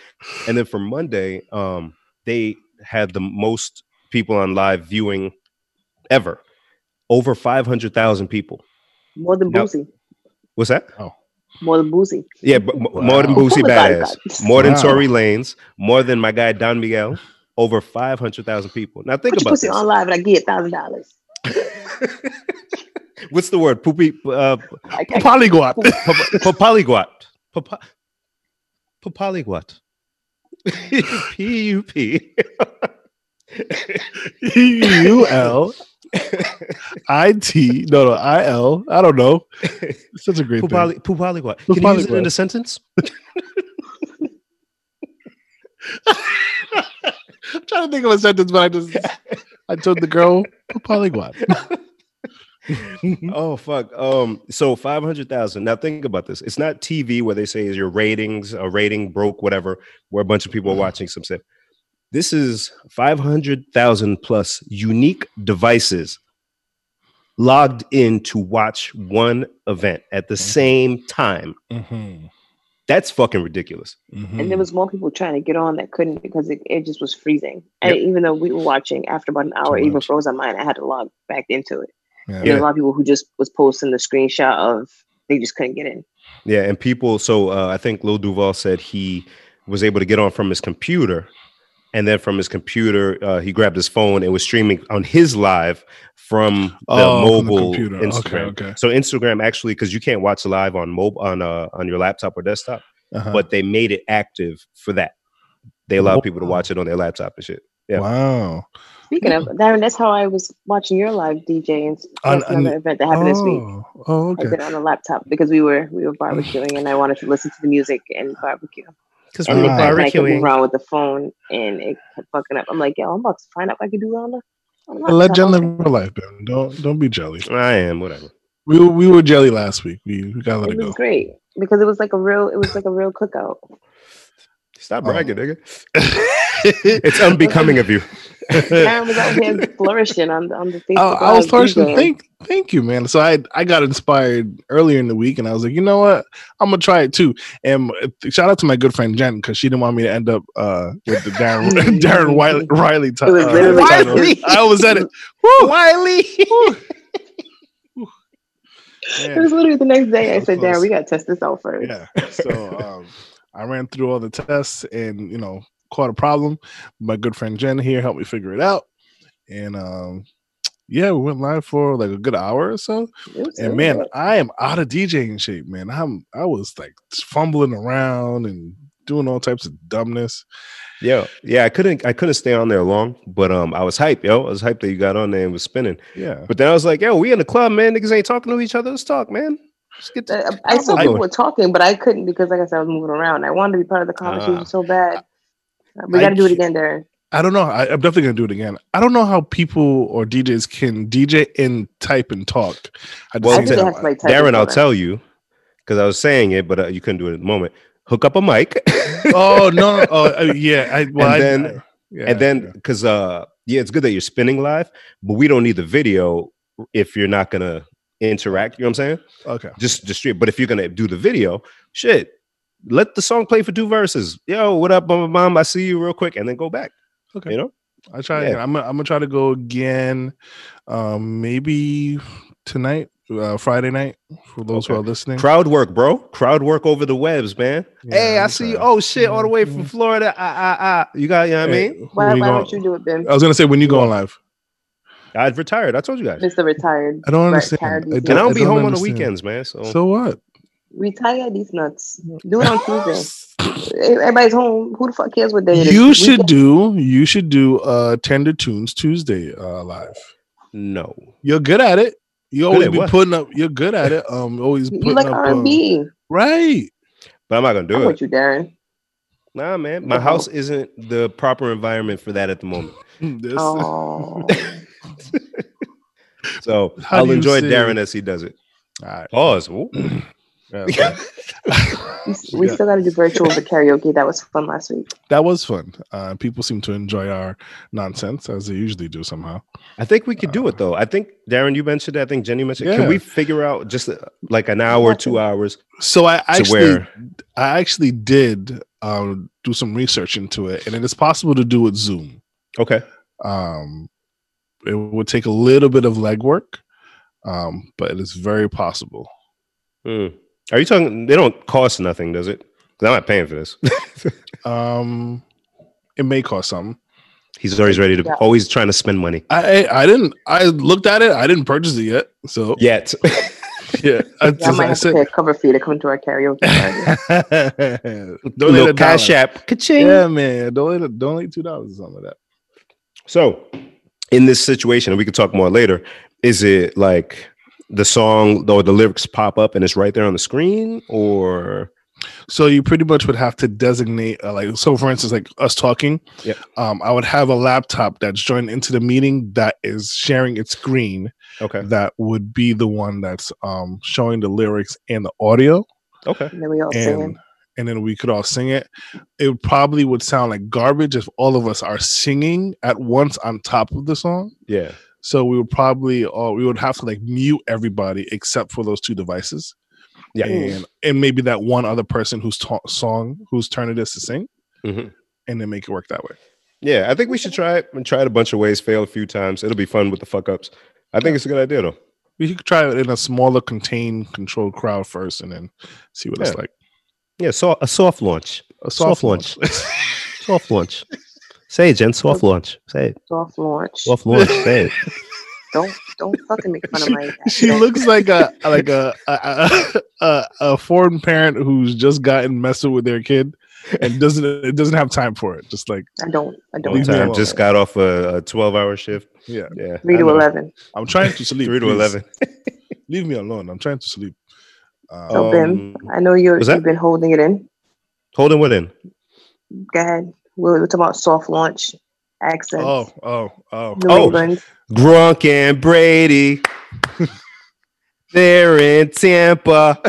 and then for Monday, um, they had the most people on live viewing ever, over five hundred thousand people. More than Now- Boosie. What's that? Oh. More than Boosie. Yeah, but m- more than Wow. Boosie Oh Badass, God. more than Wow. Tory Lanez, more than my guy Don Miguel. Over five hundred thousand people. Now think Put your about pussy this. on live, and I get a thousand dollars. What's the word? Poopy. Uh, I Polyglot. Polyglot. Polyglot. P U P. U L I T. No, no, I L. I don't know. It's such a great Pupali, thing. Polyglot. Can you use it in a sentence? I'm trying to think of a sentence, but I just I told the girl polyglot. oh fuck. Um. So five hundred thousand. Now think about this. It's not TV where they say is your ratings a rating broke whatever where a bunch of people are watching some stuff. This is five hundred thousand plus unique devices logged in to watch one event at the same time. Mhm. That's fucking ridiculous. Mhm. and there was more people trying to get on that couldn't because it, it just was freezing. And even though we were watching, after about an hour, it even froze on mine. I had to log back into it. Yeah. There were a lot of people who just was posting the screenshot of they just couldn't get in. Yeah, and people. So uh, I think Lil Duval said he was able to get on from his computer, and then from his computer, uh, he grabbed his phone and was streaming on his live from the Oh, from the mobile. Okay, Instagram. okay. So Instagram actually, because you can't watch live on mobile on uh, on your laptop or desktop, Uh-huh. but they made it active for that. They allow people to watch it on their laptop and shit. yeah. Wow. Speaking of Darren, that's how I was watching your live DJ and On- that's another on- event that happened this week. Oh, oh, I okay. did it on a laptop because we were we were barbecuing and I wanted to listen to the music and barbecue. Because we the were fact that move around with the phone and it kept fucking up. I'm like, yo, I'm about to find out what I can do on the. on the Let laptop. Jen live her life, man. Don't don't be jelly. I am whatever. We were- we were jelly last week. We, we gotta let It it was go. great because it was like a real it was like a real cookout. Stop Oh. bragging, nigga. It's unbecoming of you. Darren was out here flourishing on the on the Facebook. I, I was flourishing. Thank, thank you, man. So I, I got inspired earlier in the week, and I was like, you know what, I'm gonna try it too. And uh, shout out to my good friend Jen because she didn't want me to end up uh, with the Darren Darren Wiley, Riley. T- was uh. Wiley. I always said it. Woo! Wiley. It was literally the next day. I said, close. Darren, we gotta test this out first. Yeah. So um, I ran through all the tests and you know caught a problem. My good friend Jen here helped me figure it out, and um, yeah, we went live for like a good hour or so. It was- it And was man, good. I am out of DJing shape, man. I'm I was like fumbling around and doing all types of dumbness. Yeah, yeah, I couldn't I couldn't stay on there long, but um I was hyped, yo. I was hyped that you got on there and was spinning. Yeah. But then I was like, yo, we in the club, man. Niggas ain't talking to each other. Let's talk, man. Let's get to Uh, I saw people were talking, but I couldn't because, like I said, I was moving around. I wanted to be part of the conversation Ah. so bad. We got to do it again, Darren. I don't know. I, I'm definitely gonna do it again. I don't know how people or DJs can DJ and type and talk. At the Well, I same think they time. have somebody type Darren, I'll for tell you, because I was saying it, but uh, you couldn't do it at the moment. Hook up a mic. oh no! no oh uh, yeah. I, well, I- then- I- yeah, and then yeah. because uh yeah, it's good that you're spinning live, but we don't need the video if you're not gonna interact. You know what I'm saying? okay. Just just stream. But if you're gonna do the video, shit, let the song play for two verses. Yo, what up, mom? mom? I see you real quick, and then go back. Okay. You know? I try. Yeah. Again. I'm. Gonna, I'm gonna try to go again. Um, maybe tonight, uh, Friday night, for those who are listening. Crowd work, bro. Crowd work over the webs, man. Yeah, hey, I I'm see you. Oh shit, all the way from Mhm. Florida. Ah, ah, ah. You got, you know what I mean? Why, when why go- don't you do it, Ben? I was gonna say when you go on live. I've retired. I told you guys. Mr. Retired. I don't understand. tired I don't- And I don't be home on the weekends, man. So, So what? Retire these nuts. Do it on Tuesday. Everybody's home. Who the fuck cares what day it is? you should can- do you should do uh Tender Tunes Tuesday uh live. No. You're good at it. You Good always be what? putting up. You're good at it. Um, always You like up. R um, and B? right. But I'm not gonna I'm do it. with you, Darren. Nah, man. My Uh-oh. house isn't the proper environment for that at the moment. This, Oh, So How I'll enjoy Darren as he does it. all right. Pause. Ooh. Yeah, we, we still got to do virtual for karaoke. That was fun last week. that was fun. Uh, people seem to enjoy our nonsense as they usually do somehow. I think we could do it though. I think Darren, you mentioned. it. I think Jenny mentioned. it. Can we figure out just uh, like an hour, two hours So I actually, where? I actually did um, do some research into it, and it is possible to do with Zoom. Okay. Um, it would take a little bit of legwork, um, but it is very possible. Hmm. Are you talking? They don't cost nothing, does it? 'Cause I'm not paying for this. Um, it may cost something. He's always ready to, Yeah. always trying to spend money. I I I didn't. I looked at it. I didn't purchase it yet. So Yet. yeah, I, Yeah, I just- might I have to pay a cover fee to come to our karaoke party. Donate Little a cash dollar. app. Ka-ching. Yeah, man. Donate donate two dollars or something like that. So, in this situation, and we could talk more later, is it like the song or the lyrics pop up and it's right there on the screen, or So you pretty much would have to designate, uh, like, so for instance, like us talking. Yep. Um, I would have a laptop that's joined into the meeting that is sharing its screen. okay, That would be the one that's um showing the lyrics and the audio, okay, and then we all and singing. and then we could all sing it. It probably would sound like garbage if all of us are singing at once on top of the song. yeah, So we would probably all we would have to like mute everybody except for those two devices. yeah, and and maybe that one other person whose ta- song whose turn it is to sing, Mhm. and then make it work that way. yeah. I think we should try it and try it a bunch of ways. Fail a few times. It'll be fun with the fuck ups. I think it's a good idea though. We could try it in a smaller, contained, controlled crowd first, and then see what it's like. Yeah, so a soft launch, A Soft launch. soft launch. Say it, Jen. Soft launch. Say it. Soft launch. Soft launch. Say it. Don't don't fucking make fun of my. she accent. looks like a like a a, a a a foreign parent who's just gotten messing with their kid and doesn't it doesn't have time for it. Just like I don't. I don't. One time, just got off a, a twelve-hour shift. yeah, Yeah, Three to eleven. I'm trying to sleep. Three to please. eleven. Leave me alone. I'm trying to sleep. Um, So, Bim, Um, I know you're, was that- you've been holding it in. Holding what in? Go ahead. We're, we're talking about soft launch accents. oh, oh, oh. New oh. England. Gronk and Brady. They're in Tampa.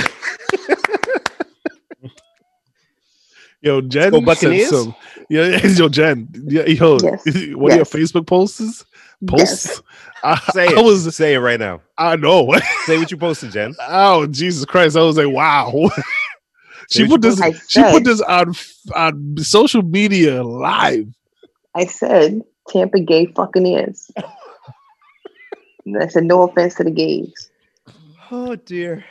Yo, Jen go Buccaneers? some. Yeah, yo, Jen. Yeah, yo, Yes. what are your Facebook posts? Posts. I, Say I was. Say it right now. I know. Say what you posted, Jen. oh, Jesus Christ! I was like, wow. She put this. I She put this on on social media live. I said Tampa gay fucking ears. And I said no offense to the gays. Oh dear.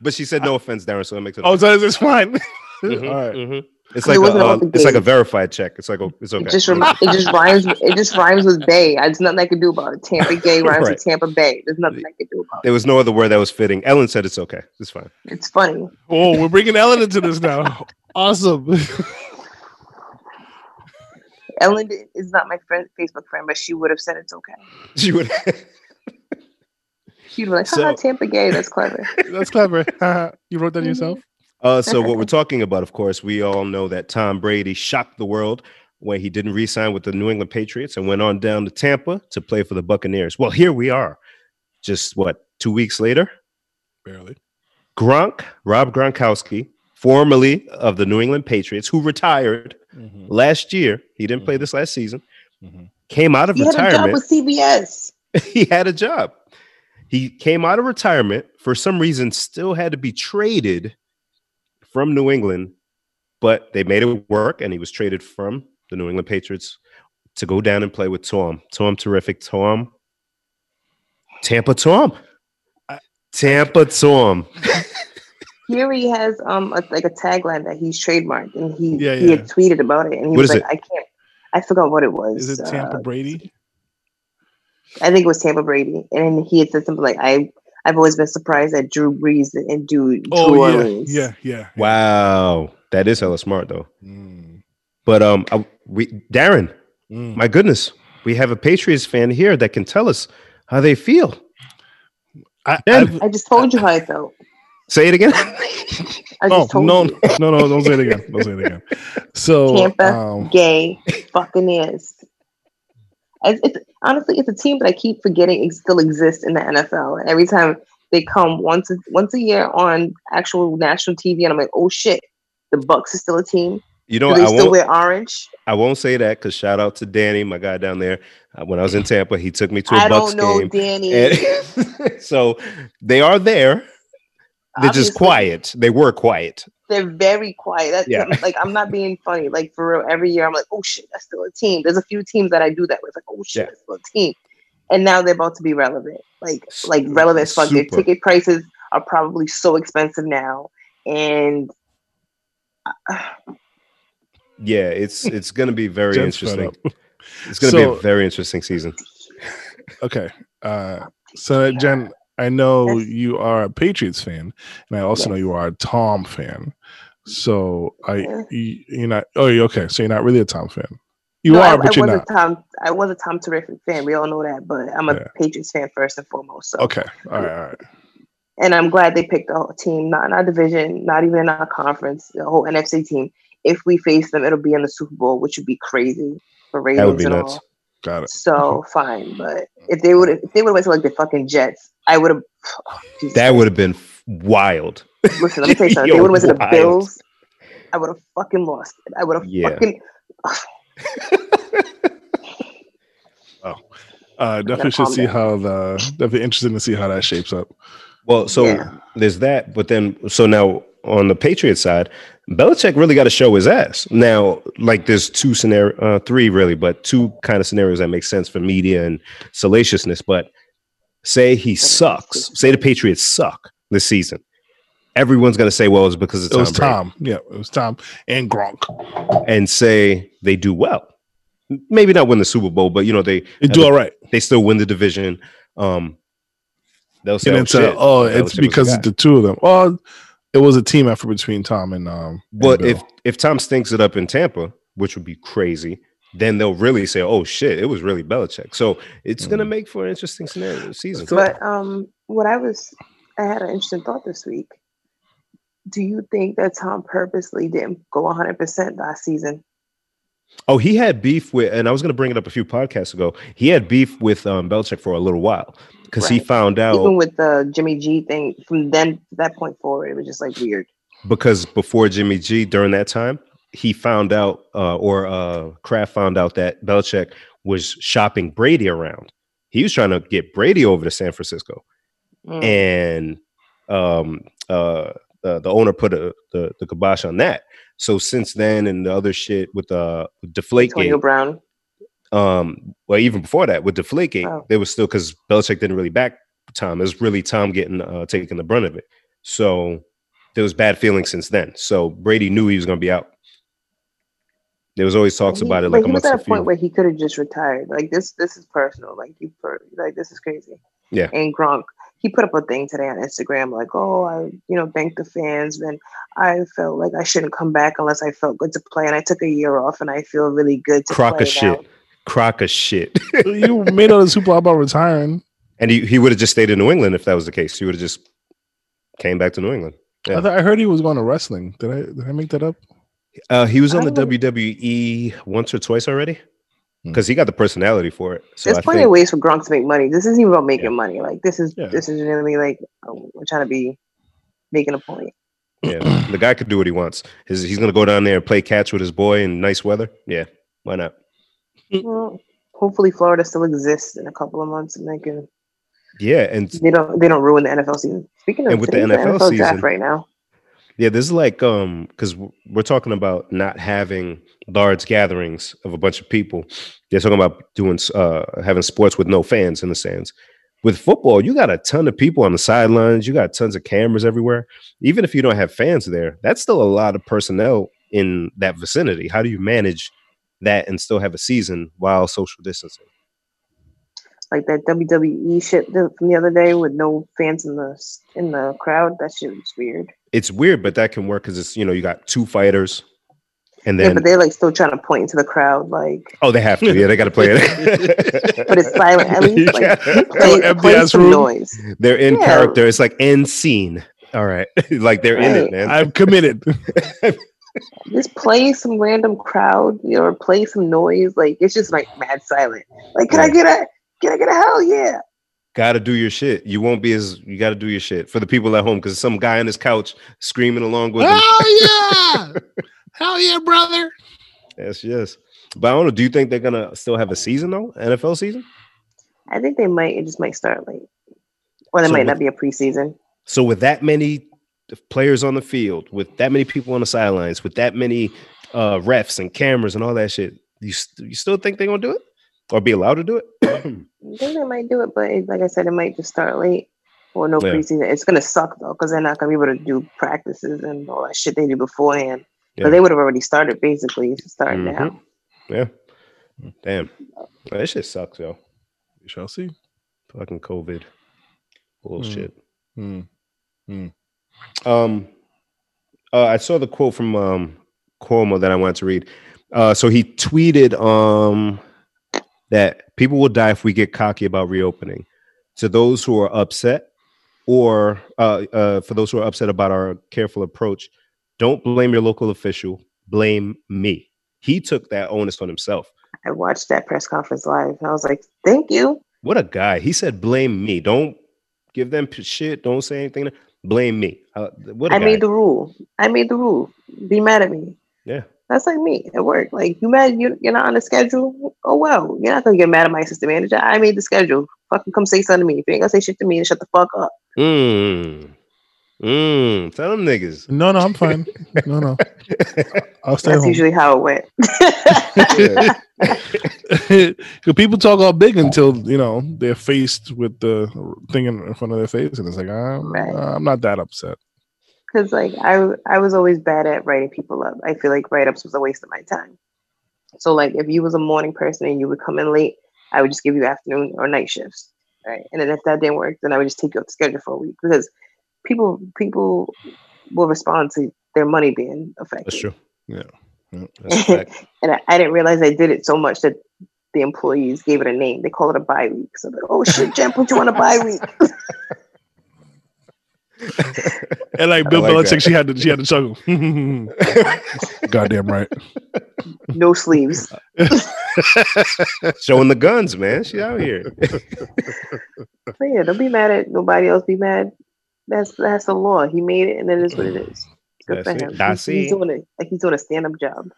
But she said no offense, Darren, so that makes it. Oh, so it's fine. Mhm, All right. mhm. It's like a, uh, it's like a verified check. It's like a, it's okay. It just rem- it just rhymes it just rhymes with Bay. There's nothing I can do about it. Tampa gay rhymes Right. with Tampa Bay. There's nothing I can do about it. there was no other word that was fitting. Ellen said it's okay. It's fine. It's funny. Oh, we're bringing Ellen into this now. Awesome. Ellen is not my friend, Facebook friend, but she would have said it's okay. She would. She'd be like, So- haha, Tampa gay. That's clever. That's clever. you wrote that yourself? Uh, so what we're talking about, of course, we all know that Tom Brady shocked the world when he didn't re-sign with the New England Patriots and went on down to Tampa to play for the Buccaneers. Well, here we are, just what two weeks later. Barely. Gronk, Rob Gronkowski, formerly of the New England Patriots, who retired Mm-hmm. last year. He didn't play this last season. Mhm. Came out of He had a job retirement. with CBS. he had a job. He came out of retirement for some reason, still had to be traded from New England, but they made it work, and he was traded from the New England Patriots to go down and play with Tom. Tom, terrific Tom. Tampa Tom. I- Tampa Tom. Here he has um a, like a tagline that he's trademarked, and he Yeah, he had tweeted about it, and he What was is like, "I can't." I forgot what it was. Is it Tampa Uh, Brady? I think it was Tampa Brady, and he had said something like, "I I've always been surprised that Drew Brees and do Drew Oh yeah, Orleans. yeah, yeah. Wow, that is hella smart though. Mm, But um, I, we Darren, mm. my goodness, we have a Patriots fan here that can tell us how they feel. I, Yeah. I've- just told you how I felt. Say it again. I oh just told no, no, no! Don't say it again. Don't say it again. So, Tampa, um, gay, fucking is. It's, it's honestly, it's a team that I keep forgetting it still exists in the NFL. And every time they come once a, once a year on actual national TV, and I'm like, oh shit, the Bucks is still a team. You know, Do they I still wear orange? I won't say that because shout out to Danny, my guy down there. Uh, when I was in Tampa, he took me to a I Bucks don't know, game. Danny. And so they are there. They're just quiet. They were quiet. They're very quiet. That's, Yeah. Like I'm not being funny. Like for real, every year I'm like, oh shit, that's still a team. There's a few teams that I do that with. Like, oh shit, Yeah. that's still a team. And now they're about to be relevant. Like like relevant as fuck. Their super. ticket prices are probably so expensive now. And uh, Yeah, it's it's gonna be very interesting. It's gonna be a very interesting season. Okay. Uh, so, Jen, I know you are a Patriots fan, and I also know you are a Tom fan. So, I Yeah. you, you're not. Oh, okay? So you're not really a Tom fan. You no, are, I, but I you're was not. a Tom. I was a Tom terrific fan. We all know that, but I'm a Yeah. Patriots fan first and foremost. So Okay. All right. All right. and I'm glad they picked a team, not in our division, not even in our conference, the whole NFC team. If we face them, it'll be in the Super Bowl, which would be crazy for ratings That would be and nuts. all. Got it. So fine, but if they would, if they would have went to like the fucking Jets, I would have. Oh, that would have been wild. Listen. Let me tell you something. If Yo, they would have went to the. Bills. I would have fucking lost. it. I would have Yeah. fucking. Uh, definitely should see down. how the definitely interesting to see how that shapes up. Well, so Yeah. there's that, but then so now on the Patriots side, Belichick really got to show his ass. Now, like there's two scenario, uh, three really, but two kind of scenarios that make sense for media and salaciousness. But say he sucks, say the Patriots suck this season. Everyone's gonna say, "Well, it's because it's It was Brady." Tom. Yeah, it was Tom and Gronk. and say they do well. Maybe not win the Super Bowl, but you know they They do all right. they still win the division. Um, they'll say, And "Oh, it's shit, oh, it's because guy." it's the two of them. Well, it was a team effort between Tom and um. But Bill. if if Tom stinks it up in Tampa, which would be crazy, then they'll really say, "Oh shit, it was really Belichick." So it's gonna Mm. make for an interesting scenario season. But um, what I was, I had an interesting thought this week. Do you think that Tom purposely didn't go 100 percent last season? oh, he had beef with, and I was gonna bring it up a few podcasts ago. He had beef with um, Belichick for a little while because he found out Even with the Jimmy G thing, from then that point forward, it was just like weird. because before Jimmy G during that time, he found out, uh, or uh, Kraft found out that Belichick was shopping Brady around. He was trying to get Brady over to San Francisco, Mm. and um, uh, uh, the owner put a, the the kibosh on that. So since then, and the other shit with uh, Deflategate, Antonio Brown. um, well, even before that with Deflategate, Oh. there was still because Belichick didn't really back Tom. It was really Tom getting uh, taking the brunt of it. So there was bad feelings since then. So Brady knew he was going to be out. There was always talks He- about it like he was at a point where he could have just retired. Like this, this is personal. Like you, per, like this is crazy. Yeah. And Gronk, he put up a thing today on Instagram, like, "Oh, I, you know, thank the fans, and I felt like I shouldn't come back unless I felt good to play, and I took a year off, and I feel really good to Crock play of now." shit. Crock of shit. you made all the Super Bowl about retiring. and he, he would have just stayed in New England if that was the case. He would have just came back to New England. Yeah. I, thought I heard he was going to wrestling. Did I did I make that up? Uh, he was on the I don't- WWE once or twice already. Hmm. because he got the personality for it. So There's I plenty think, of ways for Gronk to make money. This isn't even about making Yeah. money. Like this is Yeah. this is really like oh, we're trying to be making a point. yeah, the guy could do what he wants. His, he's going to go down there and play catch with his boy in nice weather. Yeah, why not? Hmm. Well, hopefully, Florida still exists in a couple of months, and they can Yeah, and they don't they don't ruin the NFL season. Speaking of And with the today's NFL draft right now, Yeah, this is like um because we're talking about not having large gatherings of a bunch of people. They're talking about doing uh having sports with no fans in the stands. With football, you got a ton of people on the sidelines. You got tons of cameras everywhere. Even if you don't have fans there, that's still a lot of personnel in that vicinity. How do you manage that and still have a season while social distancing? Like that WWE shit from the other day with no fans in the in the crowd. That shit was weird. It's weird, but that can work because it's you know you got two fighters, and yeah, then but they're like still trying to point into the crowd, like, oh they have to yeah they got to play it. but it's silent. At least like Yeah. play, empty play ass some room. noise. They're in Yeah. character. It's like end scene. All right, like they're in it, man. I'm committed. Just play some random crowd, you know, or play some noise. Like it's just like mad silent. Like, can I get a can I get a hell yeah? got to do your shit. You won't be as you got to do your shit for the people at home because some guy on his couch screaming along with them. Oh yeah! Hell yeah, brother! Yes, yes. But I don't know. Do you think they're gonna still have a season though? NFL season? I think they might. It just might start late, or there So might with- not be a preseason. So with that many players on the field, with that many people on the sidelines, with that many uh, refs and cameras and all that shit, you st- you still think they're gonna do it or be allowed to do it? I think they might do it, but it, like I said, it might just start late or no Yeah. preseason. It's gonna suck though, because they're not gonna be able to do practices and all that shit they do beforehand. Yeah. But they would have already started basically to start Mhm. now. yeah. Damn. This shit sucks, yo. We shall see. Fucking COVID. Bullshit. Hmm. Um, uh, I saw the quote from um, Cuomo that I wanted to read. Uh, so he tweeted um, that people will die if we get cocky about reopening. To those who are upset, or uh, uh, for those who are upset about our careful approach, don't blame your local official. Blame me. He took that onus on himself. I watched that press conference live I was like, thank you. What a guy. He said, blame me. Don't give them shit. Don't say anything. Blame me. Uh, what a I guy. made the rule. I made the rule. Be mad at me. yeah. That's like me at work. Like you mad you you're not on the schedule? Oh well. You're not gonna get mad at my assistant manager. I made the schedule. Fucking come say something to me. If you ain't gonna say shit to me, then shut the fuck up. Mm. Mm. Tell them niggas. No, no, I'm fine. No, no, I'll stay That's home. usually how it went. Because people talk all big until you know they're faced with the thing in, in front of their face, and it's like I'm, Right. I'm not that upset. Because like I I was always bad at writing people up. I feel like write ups was a waste of my time. So like if you was a morning person and you would come in late, I would just give you afternoon or night shifts. Right. And then if that didn't work, then I would just take you off the schedule for a week because people people will respond to their money being affected. That's true. Yeah. Yeah. That's a fact. And I, I didn't realize I did it so much that the employees gave it a name. They call it a bye week. So like, oh shit, Jen put you on a bye week. And like Bill like Belichick, that. she had to she had to chuckle. Goddamn right. No sleeves. Showing the guns, man. She out here. But yeah, don't be mad at nobody else. Be mad. That's that's the law. He made it, and it is what it is. Good That's for it. him. That's He's, he's doing it. Like he's doing a stand up job.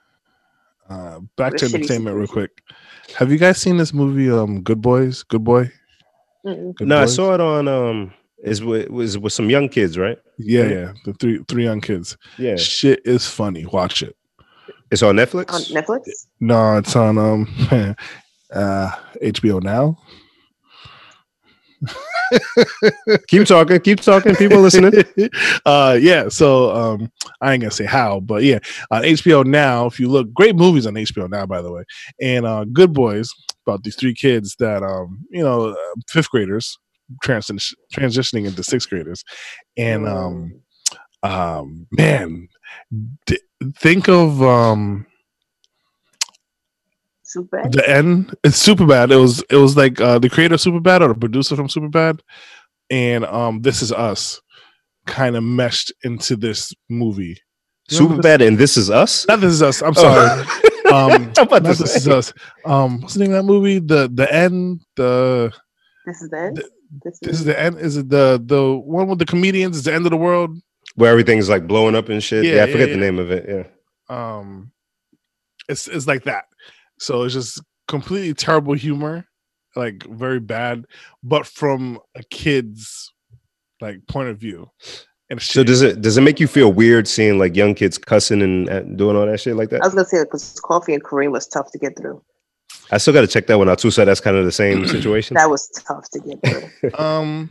Uh, back What to a shitty entertainment real quick. Have you guys seen this movie, um, Good Boys? Good Boy. Good no, I saw it on um is with was with some young kids, right? Yeah, yeah. The three three young kids. Yeah. Shit is funny. Watch it. It's on Netflix. On Netflix. No, it's on um uh HBO now. keep talking, keep talking, people listening. uh yeah, so um I ain't gonna say how, but yeah, on HBO now, if you look great movies on HBO now, by the way. And uh Good Boys about these three kids that um, you know, uh, fifth graders trans- transitioning into sixth graders. And um um man, d- think of um Super? bad. the end? It's super bad. It was it was like uh the creator of super bad or the producer from super bad? And um this is us kind of meshed into this movie. Super bad, and this is us. not this is us. I'm sorry. Oh. um I'm about not this is us. Um what's the name of that movie? The the end? The This is the end. th- This this is the end is it the the one with the comedians is the end of the world Where everything's like blowing up and shit. Yeah, Yeah, I forget yeah. the name of it. Yeah. um it's it's like that so it's just completely terrible humor like very bad but from a kid's like point of view and it's So does it does it make you feel weird seeing like young kids cussing and uh, doing all that shit like that? I was gonna say because coffee and Kareem was tough to get through. I still got to check that one out too. So that's kind of the same situation. That was tough to get through. um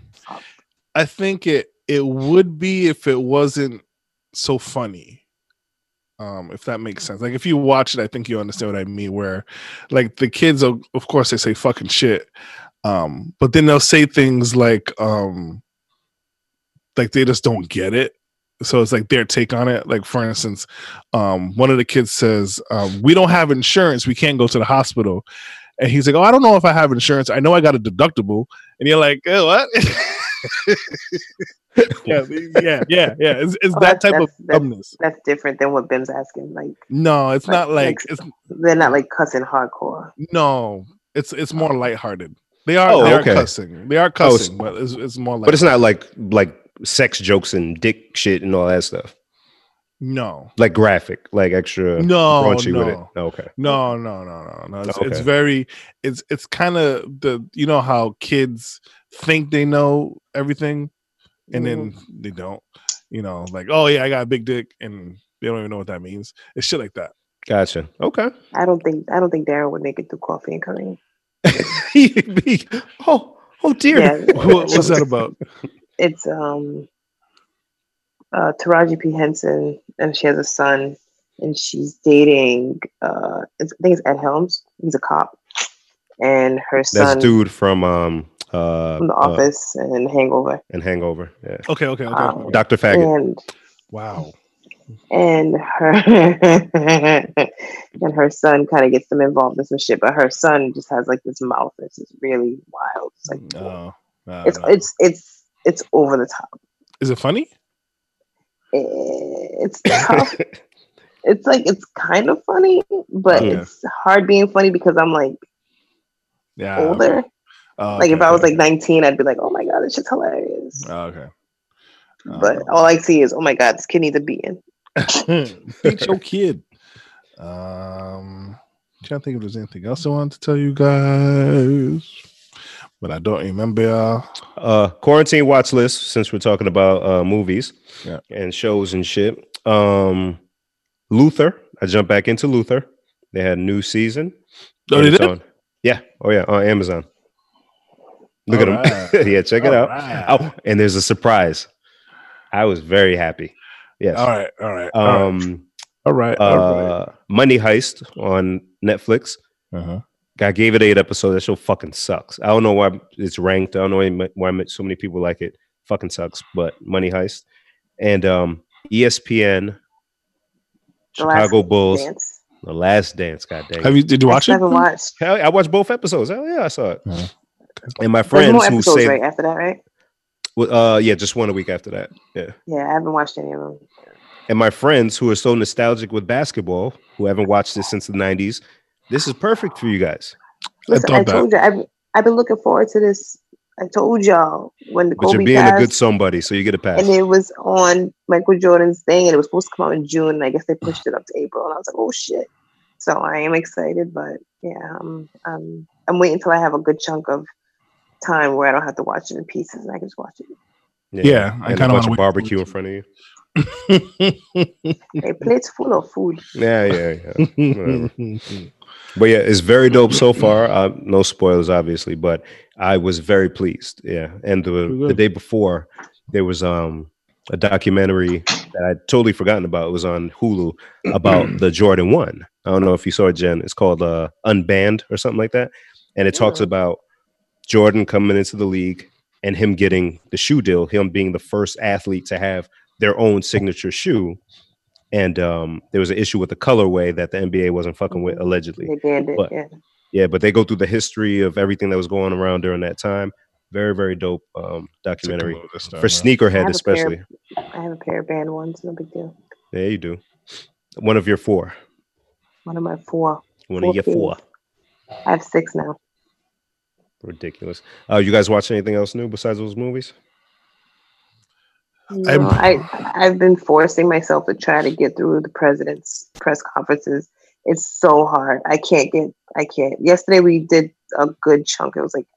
i think it it would be if it wasn't so funny um if that makes sense like if you watch it i think you understand what i mean where like the kids of, of course they say fucking shit Um, but then they'll say things like, um, like they just don't get it. So it's like their take on it. Like for instance, um, one of the kids says, um, "We don't have insurance. We can't go to the hospital." And he's like, "Oh, I don't know if I have insurance. I know I got a deductible." And you're like, "Oh, what?" yeah, yeah, yeah, yeah. It's, it's Oh, that that's- type of that's- that's- dumbness. That's different than what Ben's asking. Like No, it's like- not like like- it's they're not like cussing hardcore. no. It's it's more lighthearted. They are Oh, they are okay. cussing. They are Oh, cussing, but it's, it's more like But it's not like like sex jokes and dick shit and all that stuff. no. Like graphic, like extra No, raunchy with it. no. Okay. No, no, no, no, no. It's, it's very, it's it's kind of the you know how kids think they know everything, and then Mm-hmm. they don't. You know, like oh yeah, I got a big dick, and they don't even know what that means. It's shit like that. Gotcha. Okay. I don't think I don't think Darren would make it through coffee and Kareem. oh, oh dear. Yeah, what, what's that about? It's um uh Taraji P Henson and she has a son and she's dating uh I think it's Ed Helms. He's a cop. And her son. That's dude from um uh, from the uh, office and hangover. and Hangover. Yeah. Okay, okay, okay. Um. Dr. Faggot. And Wow. and her and her son kind of gets them involved in some shit, but her son just has like this mouth that's just really wild. It's like No, no, it's no. it's it's it's over the top. Is it funny? It's tough. it's like it's kind of funny, but Yeah. it's hard being funny because I'm like Yeah. older. Oh, like if I was okay. like 19, I'd be like, oh my god, it's just hilarious. Oh, okay. but all I see is, oh my god, this kid needs a beating. Beat your kid. Um, trying to think if there's anything else I wanted to tell you guys, but I don't remember. uh quarantine watch list since we're talking about uh movies Yeah. and shows and shit um luther i jumped back into luther they had a new season Oh, they it's did? on- yeah oh yeah on amazon look All at them right. yeah check it All out right. oh and there's a surprise i was very happy yes All right, all right, all right, um all right. all right. uh money heist on netflix Uh-huh. I gave it eight episodes. That show fucking sucks. I don't know why it's ranked. I don't know why so many people like it. Fucking sucks. But Money Heist and um, ESPN, The Last Chicago Bulls, Dance. The Last Dance. God dang. Have you? Did you I watch it? haven't watched. Hell, I watched both episodes. Hell yeah, I saw it. Yeah. And my There's friends more who episodes say, right after that, right? well, uh, yeah, just one a week after that. Yeah. Yeah, I haven't watched any of them. And my friends who are so nostalgic with basketball, who haven't watched it since the '90s, this is perfect for you guys. Listen, thought I, that. told you, I've, I've been looking forward to this. I told y'all when the But you're being passed, a good somebody, so you get a pass. and it was on Michael Jordan's thing, and it was supposed to come out in June, and I guess they pushed it up to April, and I was like, oh shit. So I am excited, but yeah, I'm I'm I'm waiting until I have a good chunk of time where I don't have to watch it in pieces, and I can just watch it. Yeah, yeah I kinda a wanna of wait barbecue for in front of you. A plate full of food. Yeah, yeah, yeah. But yeah, it's very dope so far. Uh, no spoilers, obviously, but I was very pleased. Yeah, and the the day before there was um a documentary that I'd totally forgotten about. It was on Hulu about the Jordan One. I don't know if you saw it, Jen. It's called uh, Unbanned or something like that, and it talks Mm. about Jordan coming into the league and him getting the shoe deal. Him being the first athlete to have their own signature shoe. And um, there was an issue with the colorway that the NBA wasn't fucking with, Mhm. allegedly. They banned it. But- yeah. Yeah, but they go through the history of everything that was going around during that time. Very, very dope um, documentary for sneakerhead, have a especially. I have a pair of banned ones. No big deal. Yeah, you do. One of your four. One of my four. One Four of your pairs. four. I have six now. Ridiculous. Uh, you guys watch anything else new besides those movies? No, I I've been forcing myself to try to get through the president's press conferences. It's so hard. I can't get I can't. Yesterday we did a good chunk. It was like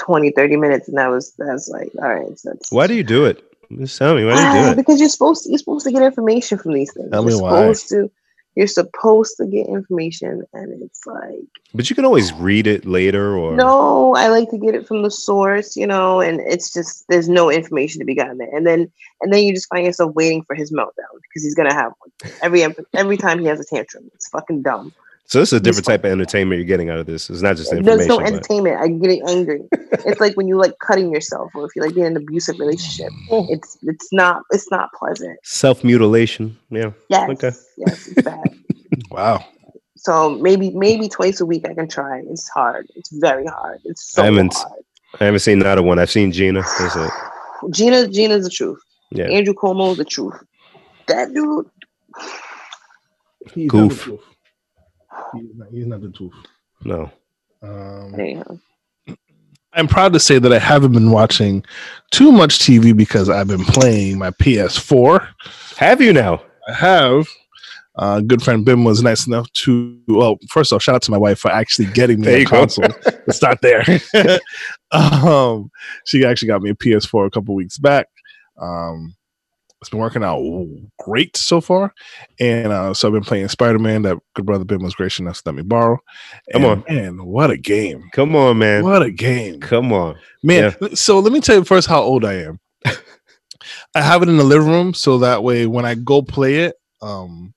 20, 30 minutes, and I was I was like, all right. So Why do you do it? Just tell me. Why do you Ah, do it? because you're supposed to, you're supposed to get information from these things. Tell you're me why. supposed to you're supposed to get information, and it's like But you can always read it later or no, I like to get it from the source, you know, and it's just there's no information to be gotten there, and then and then you just find yourself waiting for his meltdown because he's gonna have one every every time he has a tantrum. It's fucking dumb. So this is a different type of entertainment you're getting out of this. It's not just There's information. no but- entertainment. I'm getting angry. it's like when you like cutting yourself, or if you like in an abusive relationship. Oh. It's it's not it's not pleasant. Self mutilation. Yeah. Yes, Okay. yes, it's bad. Wow. so maybe maybe twice a week I can try. It's hard. It's very hard. It's so I haven't- hard. I haven't seen not a one. I've seen Gina. That's it. Gina Gina's the truth. Yeah. Andrew Cuomo's the truth. That dude. Goof. Not the he's, not, he's not the truth. No. Um, Anyhow. I'm proud to say that I haven't been watching too much TV because I've been playing my PS4. Have you now? I have. Uh, good friend Bim was nice enough to. Well, first off, shout out to my wife for actually getting me a console. Let's start there. um, she actually got me a PS4 a couple weeks back. Um, it's been working out great so far, and uh, so I've been playing Spider Man. That good brother Bim was gracious enough to let me borrow. Come on. man! What a game! Come on, man. What a game! Come on. Man, so let me tell you first how old I am. I have it in the living room so that way when I go play it, um,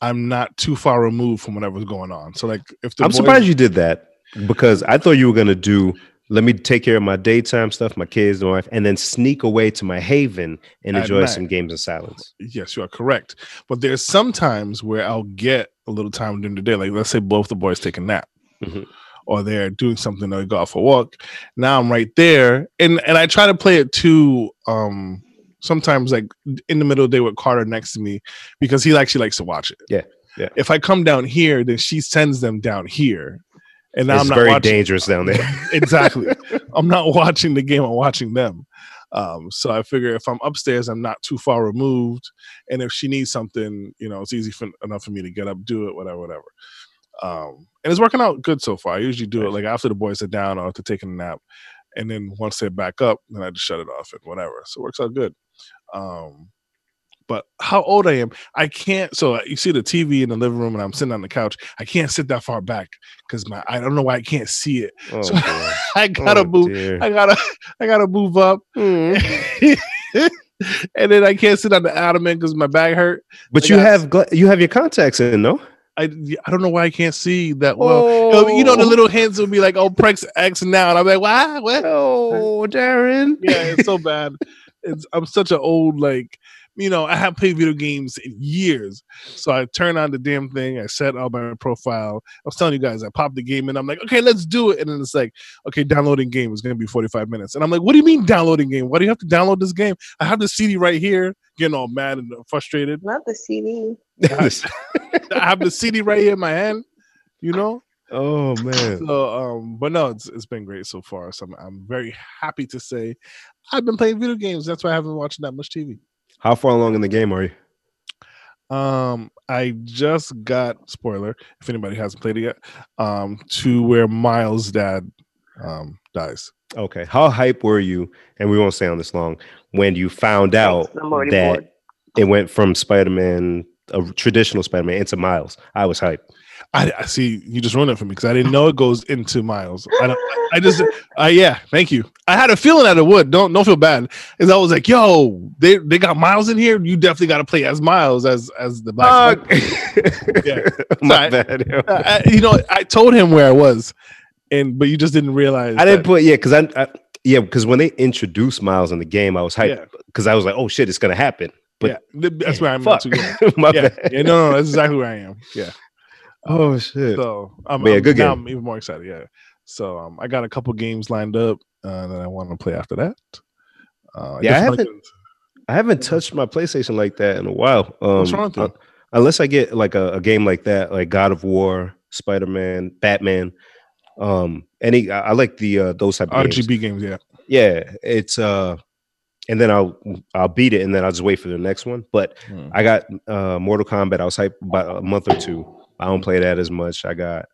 I'm not too far removed from whatever's going on. So like if the I'm boys- surprised you did that because I thought you were gonna do. Let me take care of my daytime stuff, my kids, my wife, and then sneak away to my haven and At enjoy night. some games in silence. Yes, you are correct. But there's some times where I'll get a little time during the day. Like let's say both the boys take a nap. Mhm. Or they're doing something or they go off a walk. Now I'm right there. And and I try to play it too um sometimes like in the middle of the day with Carter next to me because he actually likes to watch it. Yeah, yeah. If I come down here, then she sends them down here. And it's I'm not very watching dangerous down there. exactly. I'm not watching the game, I'm watching them. Um, so I figure if I'm upstairs, I'm not too far removed. And if she needs something, you know, it's easy for, enough for me to get up, do it, whatever, whatever. Um, and it's working out good so far. I usually do it like after the boys are down or after taking a nap. And then once they're back up, then I just shut it off and whatever. So it works out good. Um, but how old I am, I can't. So you see the TV in the living room, and I'm sitting on the couch. I can't sit that far back because my I don't know why I can't see it. Oh, So- I gotta Oh, move. dear. I gotta I gotta move up. Mm. and then I can't sit on the ottoman because my back hurt. But I you got- have gla- you have your contacts in, though. I I don't know why I can't see that well. You know- You know the little hints will be like, "Oh, press X now," and I'm like, "What? What?" Oh, Darren. Yeah, it's so bad. It's I'm such an old like. You know, I haven't played video games in years. So I turn on the damn thing. I set up my profile. I was telling you guys, I popped the game and I'm like, okay, let's do it. And then it's like, okay, downloading game is going to be 45 minutes. And I'm like, what do you mean downloading game? Why do you have to download this game? I have the CD right here, getting all mad and frustrated. Not the CD. I have the CD right here in my hand, you know? oh man. So, um, but no, it's, it's been great so far. So I'm, I'm very happy to say I've been playing video games. That's why I haven't been watching that much TV. How far along in the game are you? Um, I just got spoiler if anybody hasn't played it yet. Um, to where Miles' dad um dies. Okay. How hype were you? And we won't stay on this long. When you found out that bored. it went from Spider-Man, a traditional Spider-Man, into Miles, I was hyped. I, I see you just ruined it for me because I didn't know it goes into Miles. I don't. I, I just. Uh, yeah. Thank you. I had a feeling that it would. Don't don't feel bad. Is I was like, yo, they they got Miles in here. You definitely got to play as Miles as as the black. Yeah. My Sorry. bad. I, I- you know, I told him where I was, and but you just didn't realize. I didn't put yeah, because I, I yeah, because when they introduced Miles in the game, I was hyped Yeah. because I was like, oh shit, it's gonna happen. But yeah, th- that's where I'm. fuck, Too, yeah. my yeah, bad. yeah, no, no, that's exactly where I am. Yeah. Oh shit. So I'm, But yeah, I'm- good game. I'm even more excited. Yeah. So um, I got a couple games lined up uh, that I want to play after that. Uh, Yeah, I haven't- I haven't touched my PlayStation like that in a while. Um, What's wrong with you? uh, unless I get like a, a game like that, like God of War, Spider Man, Batman. Um, any I, I like the uh, those type of games. RPG games. Yeah. Yeah, it's uh, and then I'll I'll beat it, and then I'll just wait for the next one. But Hmm. I got uh Mortal Kombat. I was hyped about a month or two. I don't play that as much. I got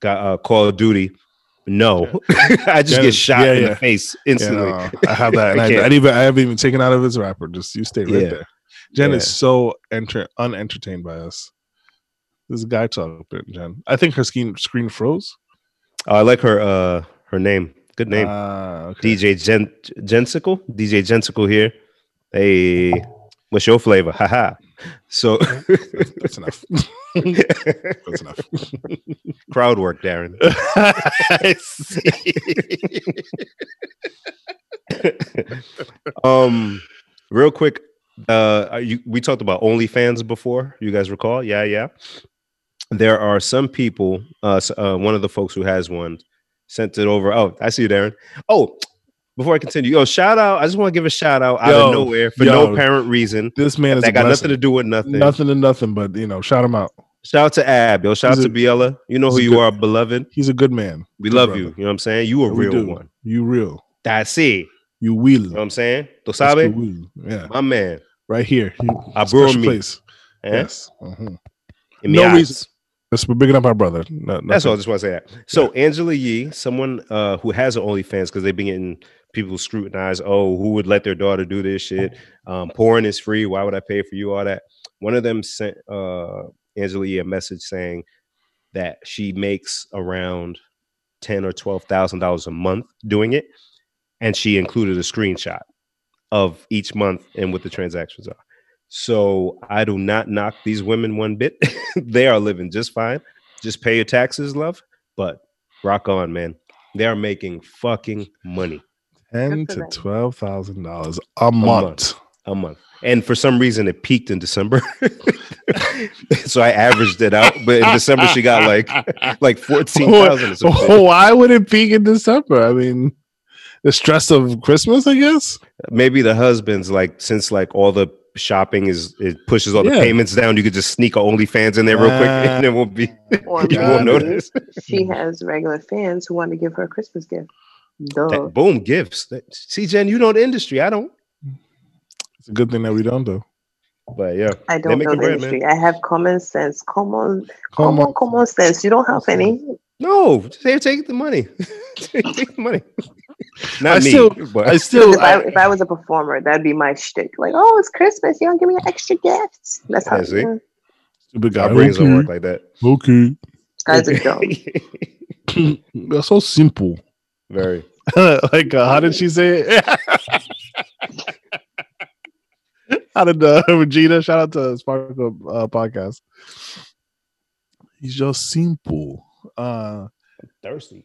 got uh Call of Duty. No, I just Yeah, get shot yeah, in yeah. the face Yeah, instantly. no, I have that, I I. I, even I haven't even taken out of his wrapper. Just you stay right Yeah. there. Jen Yeah. is so enter unentertained by us. This guy talk, Jen. I think her screen screen froze. Oh, I like her uh her name. Good name. Ah, okay. DJ Gen Gensicle. DJ Gensicle here. Hey, what's your flavor? Haha. So That's enough. That's enough. crowd work, Darren. I see. um, real quick, uh, you, we talked about OnlyFans before. You guys recall? Yeah, yeah. There are some people. Uh, uh, one of the folks who has one sent it over. Oh, I see you, Darren. Oh, before I continue, yo, shout out! I just want to give a shout out out of nowhere for yo. no apparent reason. This man is That got nothing to do with nothing. nothing to nothing, but you know, shout him out. Shout out to Ab, yo. Shout He's out to Biella. You know who you good- are, beloved. He's a good man. We Good love brother. you. You know what I'm saying? You a we real do. one. You real. That's it. You will. You know what I'm saying? Tu sabe? Yeah, My man. right here. You, I brought me. place. Eh? Yes. Mhm. In No my reason. eyes. That's we're bigging up our brother. No, That's all. I just want to say that. So Angela Yee, someone uh, who has an OnlyFans because they've been getting people scrutinize. Oh, who would let their daughter do this shit? Um, porn is free. Why would I pay for you? All that. One of them sent uh, Angela a message saying that she makes around ten or twelve thousand dollars a month doing it, and she included a screenshot of each month and what the transactions are. So I do not knock these women one bit. they are living just fine. Just pay your taxes, love. But rock on, man. They are making fucking money Ten to them. twelve thousand dollars a month. a month. And for some reason, it peaked in December. so I averaged it out. But in December, she got like like fourteen thousand. Oh, why would it peak in December? I mean, the stress of Christmas, I guess. Maybe the husband's like since like all the shopping is it pushes all the Yeah. payments down. You could just sneak a OnlyFans in there real quick, and it won't be. Or You won't notice. she has regular fans who want to give her a Christmas gift. Duh. That- boom, gifts. That- See, Jen, you know the industry. I don't. It's a good thing that we don't do. But yeah, I don't know the bread, industry. I have common sense. Common, Come common, common sense. You don't have any. no, just here, take the money. take the money. Not I me, still- but I still, if I, I, if I was a performer, that'd be my shtick. Like, oh, it's Christmas. You don't give me extra gifts. That's how Yeah, see? mm, stupid guy. our brains don't work like that. okay. guys are dumb. That's so simple. Very. like, uh, how did she say it? how did uh, Regina? Shout out to Sparkle uh, podcast. He's just simple. Uh, Thirsty.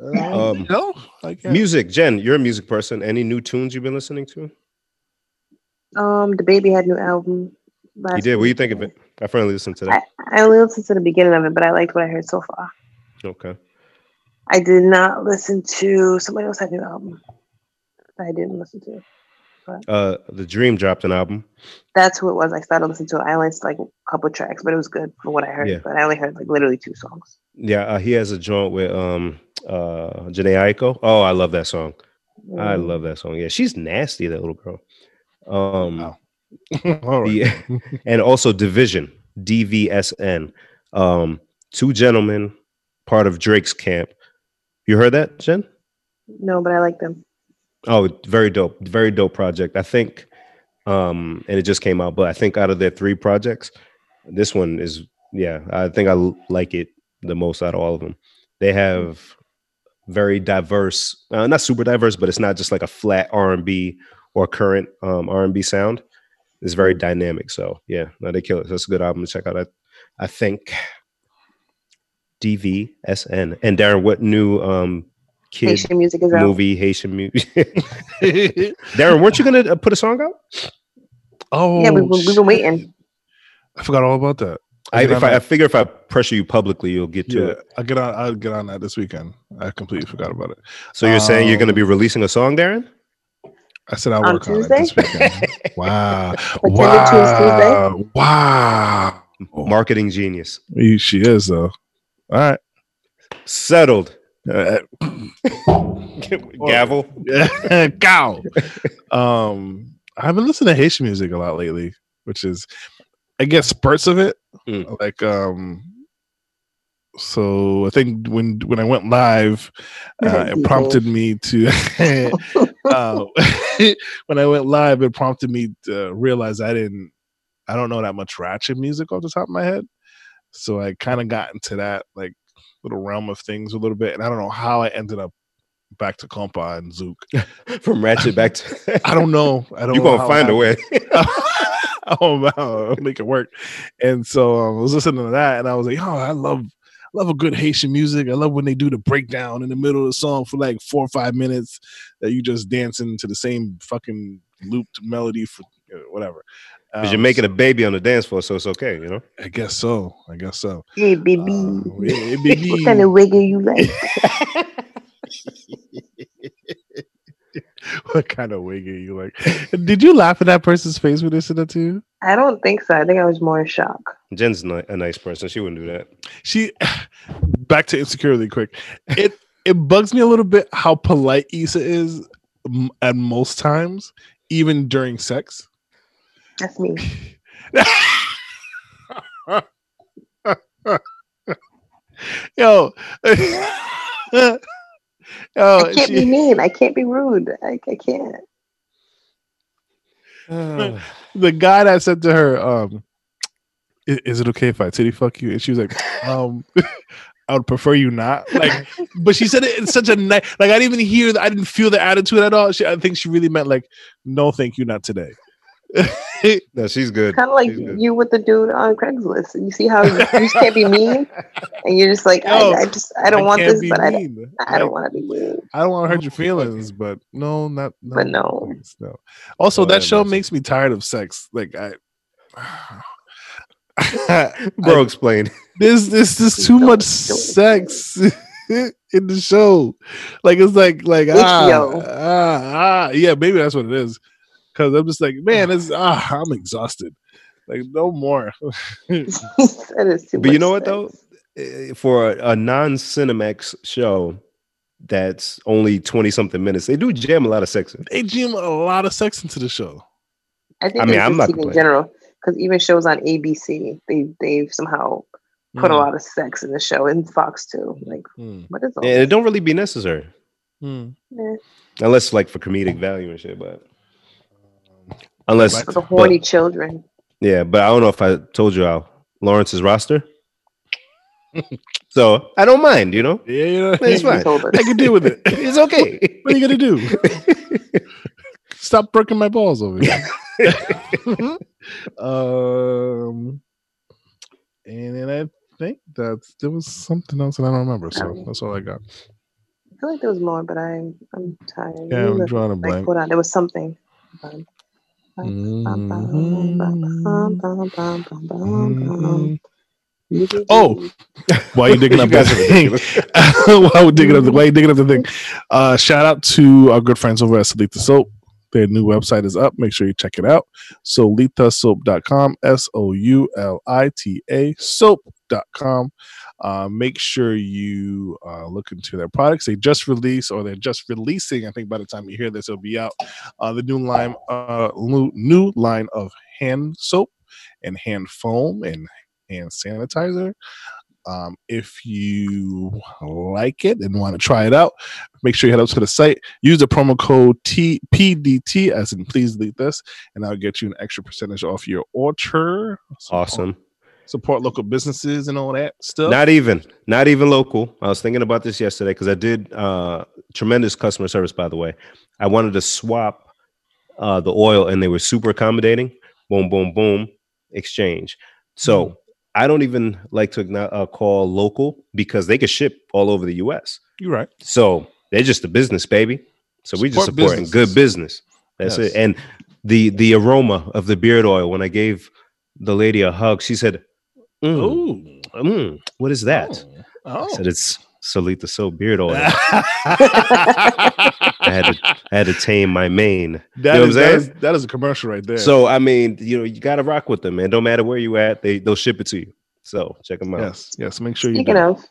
um, you know, I can't- Music, Jen, you're a music person. Any new tunes you've been listening to? Um, DaBaby had new album. Last You did. What do you think of it? I finally listened to I, that. I only listened to the beginning of it, but I liked what I heard so far. Okay. I did not listen to somebody else had a new album that I didn't listen to. Uh, the Dream dropped an album. That's who it was. I started listening to it. I only listened like a couple tracks, but it was good for what I heard. Yeah. But I only heard like literally two songs. Yeah, uh, he has a joint with um uh Jhené Aiko. Oh, I love that song. I Mm. love that song. Yeah, she's nasty, that little girl. Um, Wow. All right. Yeah. and also Division, DVSN. Um, two gentlemen, part of Drake's camp. You heard that, Jen? No, but I like them. Oh, very dope. Very dope project. I think um and it just came out, but I think out of their three projects, this one is yeah, I think I like it the most out of all of them. They have very diverse, uh, not super diverse, but it's not just like a flat R&B or current um R&B sound. It's very dynamic. So, yeah, no, they kill it. That's a good album to check out. I, I think DVSN. And Darren, what new um kid Haitian music is out. movie Haitian music. Darren, weren't you gonna uh, put a song out? oh, yeah, we've, been- we've been waiting. I forgot all about that. I, get if I, I figure if I pressure you publicly, you'll get to yeah, it. I'll get on. I'll get on that this weekend. I completely forgot about it. So you're saying you're gonna Um, be releasing a song, Darren? I said I'll On work on it this weekend. wow, Pretend it Tuesday? wow, wow. Marketing genius. She is though. All right. Settled. Uh, Gavel. cow. um, I've been listening to Haitian music a lot lately, which is, I guess, spurts of it. Mm. Like, um, so I think when when I went live, uh, it prompted me to. uh, when I went live, it prompted me to realize I didn't. I don't know that much ratchet music off the top of my head, so I kind of got into that like little realm of things a little bit, and I don't know how I ended up back to compa and zouk. From Ratchet back to I don't know. I don't. You're gonna find a way. oh wow, make it work. And so um, I was listening to that, and I was like, oh, I love love a good Haitian music. I love when they do the breakdown in the middle of the song for like four or five minutes that you just dancing to the same fucking looped melody for uh, whatever. Because you're Um, making so- a baby on the dance floor, so it's okay, you know. I guess so. I guess so. Hey, baby. Uh, hey, baby. what kind of wig are you like? what kind of wig are you like? Did you laugh at that person's face when they said that to you? I don't think so. I think I was more in shock. Jen's ni- a nice person; she wouldn't do that. She back to insecurity quick. It it bugs me a little bit how polite Issa is at most times, even during sex. That's me. Yo, yo, I can't be mean. I can't be rude. I, I can't. the guy that said to her, um, "I- "Is it okay if I titty fuck you?" and she was like, "Um, I would prefer you not." Like, but she said it in such a nice, like I didn't even hear, the, I didn't feel the attitude at all. She, I think she really meant like, "No, thank you, not today." no, she's good. Kind of like good. you with the dude on Craigslist. You see how you, you just can't be mean, and you're just like, Yo, I, I just I don't want this, be but I don't, mean. I don't want to be mean. I don't want to hurt your feelings, but no, not no, But no. please, no. Also, Oh, that that show makes makes me tired of sex. Like I, Bro, explain. there's there's just too Don't- much don't sex in the show. Like it's like like ah, ah ah yeah, maybe that's what it is. Because I'm just like, man, it's ah, I'm exhausted. Like no more. that is too But you much know what though? Eh, For a, a non-Cinemax show that's only twenty something minutes, they do jam a lot of sex in. they jam a lot of sex into the show. I think I mean, I'm not in general because even shows on ABC, they they've somehow put a Mm, lot of sex in the show, and Fox too. Like, mm, what is all? And it don't really be necessary. mm. Eh, Unless like for comedic value and shit, but unless for the horny children. yeah, but I don't know if I told you how Lawrence's roster. so I don't mind, you know. Yeah, you know, It's fine. told. I can deal with it. It's okay. What are you gonna do? Stop breaking my balls over here. um, and then I think that's there was something else that I don't remember. So that's all I got. I feel like there was more, but I'm I'm tired. Yeah, I'm drawing a Like, blank. hold on, there was something. Um, Oh, Why you digging You up guys that are thing? ridiculous. why we digging up the why you digging up the thing? Uh, shout out to our good friends over at Soulita Soap. Their new website is up. Make sure you check it out. Soulitasoap.com, S O U L I T A soap.com. Uh, make sure you uh, look into their products. They just released, or they're just releasing. I think by the time you hear this, it'll be out. Uh, the new line, uh, new, line of hand soap and hand foam and hand sanitizer. Um, if you like it and want to try it out, make sure you head up to the site. Use the promo code T PDT as in please delete this, and I'll get you an extra percentage off your order. Awesome. Support local businesses and all that stuff. Not even, not even local. I was thinking about this yesterday because I did uh, tremendous customer service. By the way, I wanted to swap uh, the oil, and they were super accommodating. Boom, boom, boom, exchange. So Hmm. I don't even like to uh, call local because they could ship all over the U.S. You're right. So they're just a business, baby. So we just Support supporting good business. That's Yes. it. And the the aroma of the beard oil. When I gave the lady a hug, she said, mm, Oh, mm, "What is that?" I Oh. said, "It's Soulita Soap beard oil." I had to I had to tame my mane. That, you know is, what I'm that, is, that is a commercial right there. So I mean, you know, you gotta rock with them, man. Don't matter where you at, they they'll ship it to you. So check them out. yes, yes. Make sure you. Speaking do. of,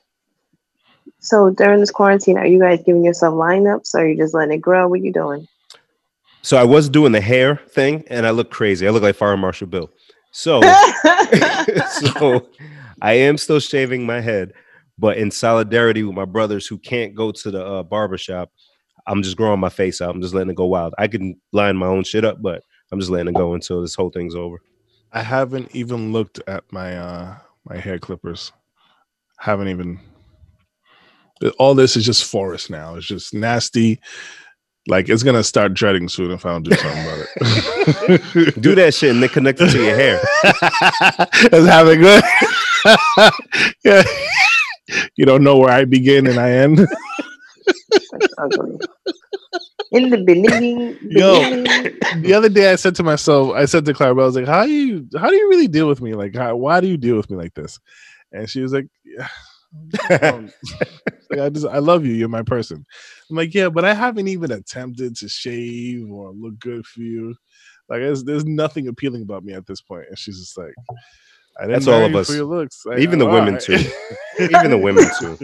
so during this quarantine, are you guys giving yourself lineups, or are you just letting it grow? What you doing? So I was doing the hair thing, and I look crazy. I look like Fire Marshal Bill. So so I am still shaving my head, but in solidarity with my brothers who can't go to the uh, barber shop, I'm just growing my face out. I'm just letting it go wild. I can line my own shit up, but I'm just letting it go until this whole thing's over. I haven't even looked at my uh my hair clippers. Haven't even. All this is just forest now. It's just nasty. Like it's gonna start dreading soon if I don't do something about it. Do that shit and then connect it to your hair. It's having good. yeah. You don't know where I begin and I end. In the beginning, Yo. the other day I said to myself, I said to Clarabelle, I was like, how do you how do you really deal with me? Like how, why do you deal with me like this? And she was like, yeah. um, like, I just I love you. You're my person. I'm like, yeah, but I haven't even attempted to shave or look good for you. Like, there's, there's nothing appealing about me at this point. And she's just like, I didn't That's all of us. for your looks. Like, Even the all women right. too. Even the women too.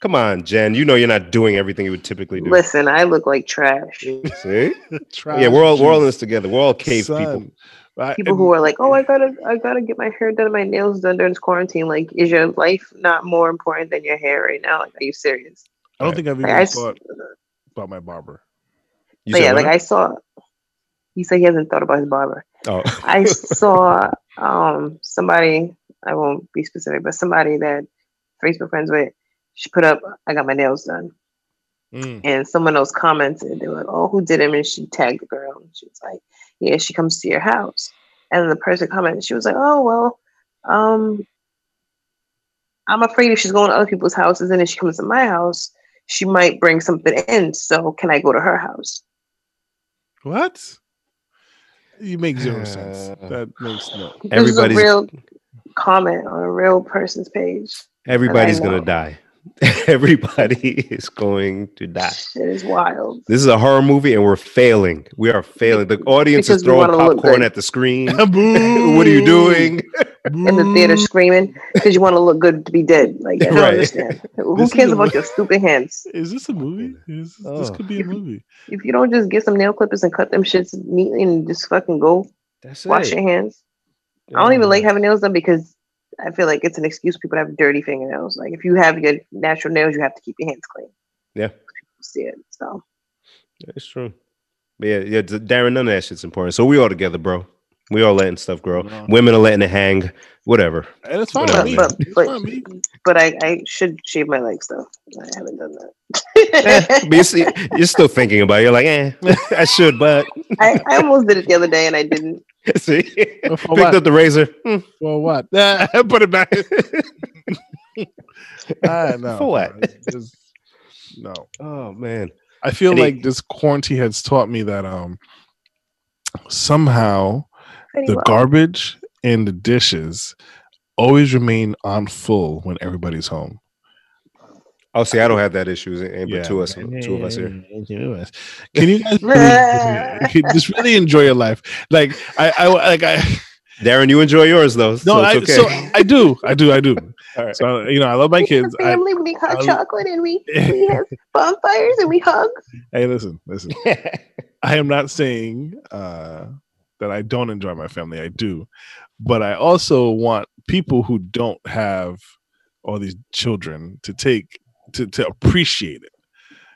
Come on, Jen. You know you're not doing everything you would typically do. Listen, I look like trash. See? Try Yeah, we're all we're all in this together. We're all cave people. I- People who are like, "Oh, I gotta, I gotta get my hair done, and my nails done during this quarantine." Like, is your life not more important than your hair right now? Like, are you serious? I don't think I've Like, even I s- thought about my barber. You but said yeah, like? I saw. He said he hasn't thought about his barber. oh. I saw um somebody. I won't be specific, but somebody that Facebook friends with. She put up, "I got my nails done," Mm. and someone else commented. They were like, "Oh, who did them?" And she tagged the girl. And she was like, "Yeah, she comes to your house." And the person commented. She was like, "Oh well, um, I'm afraid if she's going to other people's houses and then she comes to my house, she might bring something in. So can I go to her house?" What? You make zero sense. Uh, That makes no. This Everybody's- is a real comment on a real person's page. Everybody's gonna die. Everybody is going to die. It is wild. This is a horror movie and we're failing. We are failing. The audience Because is throwing popcorn at the screen. What are you doing? in the theater mm. screaming because you want to look good to be dead. Like I don't Right. understand. Who cares about your stupid hands? Is this a movie? Is, This Oh. could be a movie. If you don't just get some nail clippers and cut them shits neatly and just fucking go That's wash it. your hands. I don't even like having nails done because I feel like it's an excuse people have dirty fingernails. Like if you have your natural nails, you have to keep your hands clean. Yeah. People see it. So It's true. But yeah, yeah, D- Darren, none of that shit's important. So we all together, bro. We all letting stuff grow. No. Women are letting it hang. Whatever. And it's fine Whatever. with me. But- but- fine with me. but I, I should shave my legs though. I haven't done Eh, that. but you see, you're still thinking about it. You're like, eh, I should, but I, I almost did it the other day and I didn't. see, For picked what? up the razor. Hmm, For what? Put it back. Ah, no, For what? no, just- no. Oh man, I feel And he- like this quarantine has taught me that um somehow pretty the well. garbage and the dishes always remain on full when everybody's home. oh see, I don't have that issue. And Yeah. but two of us, two of us here. Can you guys really, just really enjoy your life? Like I, I like I Darren, you enjoy yours though. no, so I it's okay. so I do, I do, I do. All right. So you know, I love my kids. a I, family. we make hot I- chocolate and we, we have bonfires and we hug. hey, listen, listen. I am not saying uh, that I don't enjoy my family. I do, but I also want people who don't have all these children to take to to appreciate it.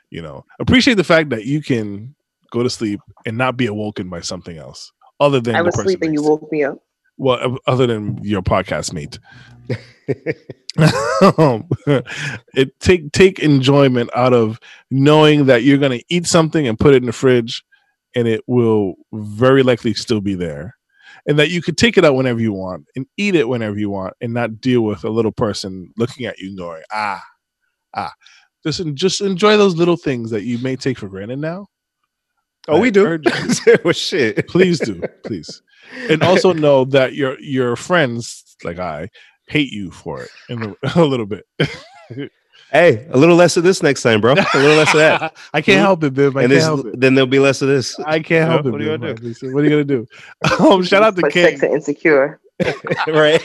You know, appreciate the fact that you can go to sleep and not be awoken by something else other than I was person sleeping. You woke me up. well, uh, other than your podcast mate. It take take enjoyment out of knowing that you're going to eat something and put it in the fridge and it will very likely still be there. And that you could take it out whenever you want and eat it whenever you want and not deal with a little person looking at you and going ah ah. Just just enjoy those little things that you may take for granted now. Oh, we do. well, shit. please do please. And also know that your your friends like i hate you for it in a, a little bit Hey, a little less of this next time, bro. A little less of that. i can't Mhm. help it bib i and can't this, help it then there'll be less of this. i can't Yeah, help it what are you Bib, gonna obviously. what are you gonna do um shout out to But king sex and insecure. right.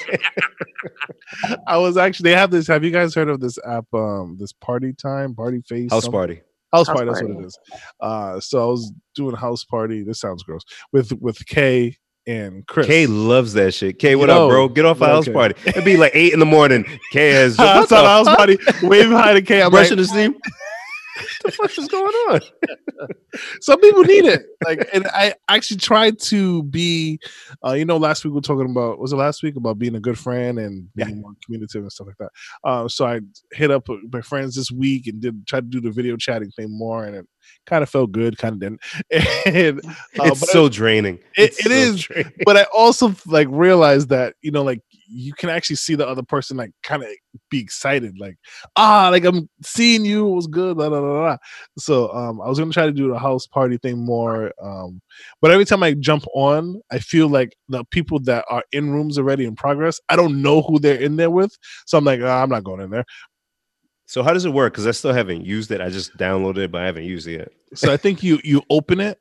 i was actually they have this have you guys heard of this app um this party time party face House something? party. house House party that's what it is uh so i was doing a house party this sounds gross with with kay and chris Kay loves that shit. Kay, what Yo, up, bro? Get off yo, house party. It'd be like eight in the morning. Kay has I what the the house party waving behind the K. I'm like, brushing his teeth. The fuck is going on? Some people need it. Like, and I actually tried to be, uh, you know, last week we were talking about, was it last week about being a good friend and being Yeah. more communicative and stuff like that. Uh, so I hit up my friends this week and did try to do the video chatting thing more, and it kind of felt good, kind of didn't. And, uh, it's but I- so draining. It- It's it so is. draining. but I also like realized that you know, like you can actually see the other person like kind of be excited, like ah, like I'm seeing you, it was good, blah, blah, blah. So um, I was gonna try to do the house party thing more, um, but every time I jump on, I feel like the people that are in rooms already in progress, I don't know who they're in there with, so I'm like, ah, I'm not going in there. So how does it work? Because I still haven't used it. I just downloaded it, but I haven't used it yet. So I think you you open it.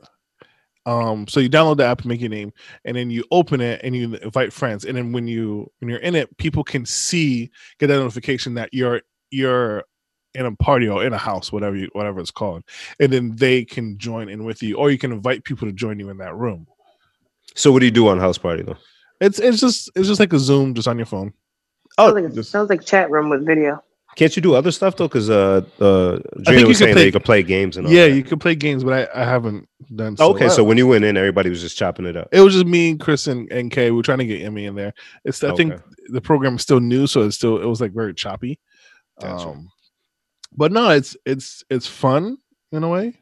Um, so you download the app, make your name, and then you open it and you invite friends. And then when you when you're in it, people can see get that notification that you're you're in a party or in a house, whatever you, whatever it's called, and then they can join in with you, or you can invite people to join you in that room. So what do you do on house party though? It's it's just it's just like a Zoom just on your phone. sounds like, just- sounds like chat room with video. Can't you do other stuff though? Because uh, uh, think Gina you was saying play- that you can play games and all Yeah, that. you can play games, but I, I haven't done. So okay, so when you went in, everybody was just chopping it up. it was just me, Chris, and, and Kay. We are trying to get Emmy in there. It's I think the program is still new, so it's still it was like very choppy. Gotcha. Um, but no, it's it's it's fun in a way.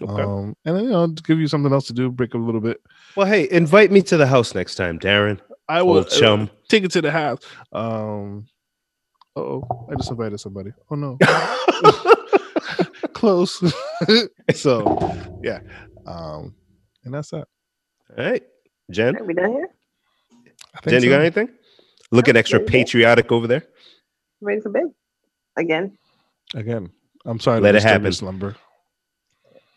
Okay. Um, and then, you know, give you something else to do, break up a little bit. well, hey, invite me to the house next time, Darren. I will chum. uh, take it to the house. Um, oh, I just invited somebody. Oh no, close. so yeah, um, and that's that. All right, Jen. Are we done here? I think Jen, you got anything? Looking No, extra patriotic over there. Ready for bed? Again. Again, I'm sorry. to Let it disturb your happen. Slumber.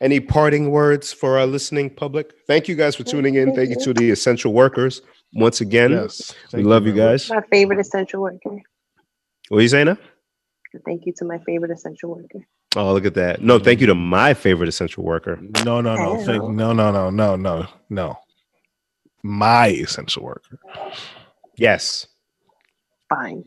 Any parting words for our listening public? Thank you guys for tuning in. Thank you to the essential workers once again. Yes, we love you very guys. My favorite essential worker. What are you saying now? Thank you to my favorite essential worker. Oh, look at that. No, thank you to my favorite essential worker. No, no, no, thank, no, no, no, no, no, no. My essential worker. Yes. Fine.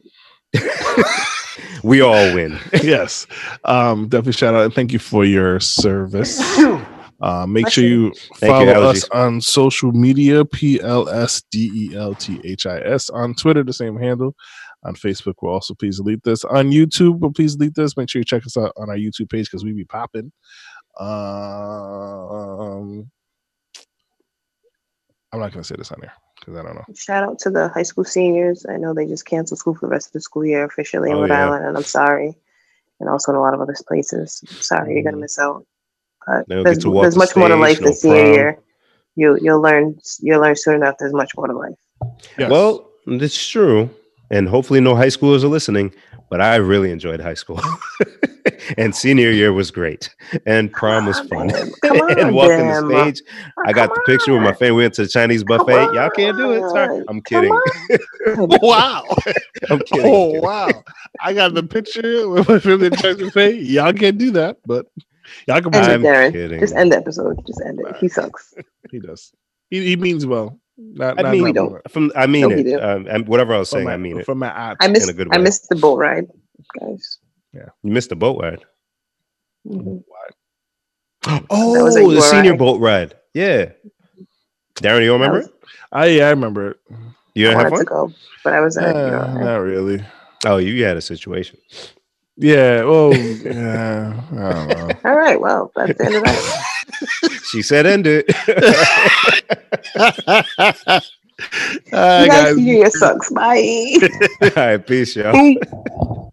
we all win. yes, um, definitely shout out and thank you for your service. Uh, make Bless sure you. you follow you, us on social media P L S D E L T H I S on Twitter, the same handle. On Facebook, we'll also please delete this. On YouTube, but please delete this. Make sure you check us out on our YouTube page because we be popping. Um, I'm not gonna say this on here because I don't know. Shout out to the high school seniors. I know they just canceled school for the rest of the school year officially in Oh, Rhode yeah. Island, and I'm sorry. And also in a lot of other places. Sorry, you're gonna miss out. But They'll there's, get to walk there's the much more to life no this senior prom. year. You you'll learn you'll learn soon enough. There's much more to life. Yes. Well, it's true. And hopefully no high schoolers are listening, but I really enjoyed high school. and senior year was great. And prom was fun. on, Come on, and walking the Bam. stage. Ah, I got the picture with my family. We went to the Chinese buffet. Y'all can't do it. Sorry. I'm kidding. wow. I'm kidding. Oh kidding. wow! I got the picture with my family trying to say y'all can't do that, but y'all can. End buy it, Darren. kidding. Just end the episode. Just end it. He sucks. He does. He, he means well. Not, I not, mean- not We don't. From I mean No, it. Um, and whatever I was From saying, my, I mean it. From my aunt. I missed a good I missed the boat ride, guys. Yeah, you missed the boat ride. Mhm. Oh, was a the senior URI. boat ride. Yeah. Darren, you remember? I, was, it? I yeah, I remember it. You I didn't have wanted to fun? go, but I was at you Uh, know, not really. Oh, you had a situation. Yeah. Well. yeah. I don't know. All right, well, that's the end of that. She said end it. All right, you guys, guys. year sucks. Bye. All right, peace, y'all.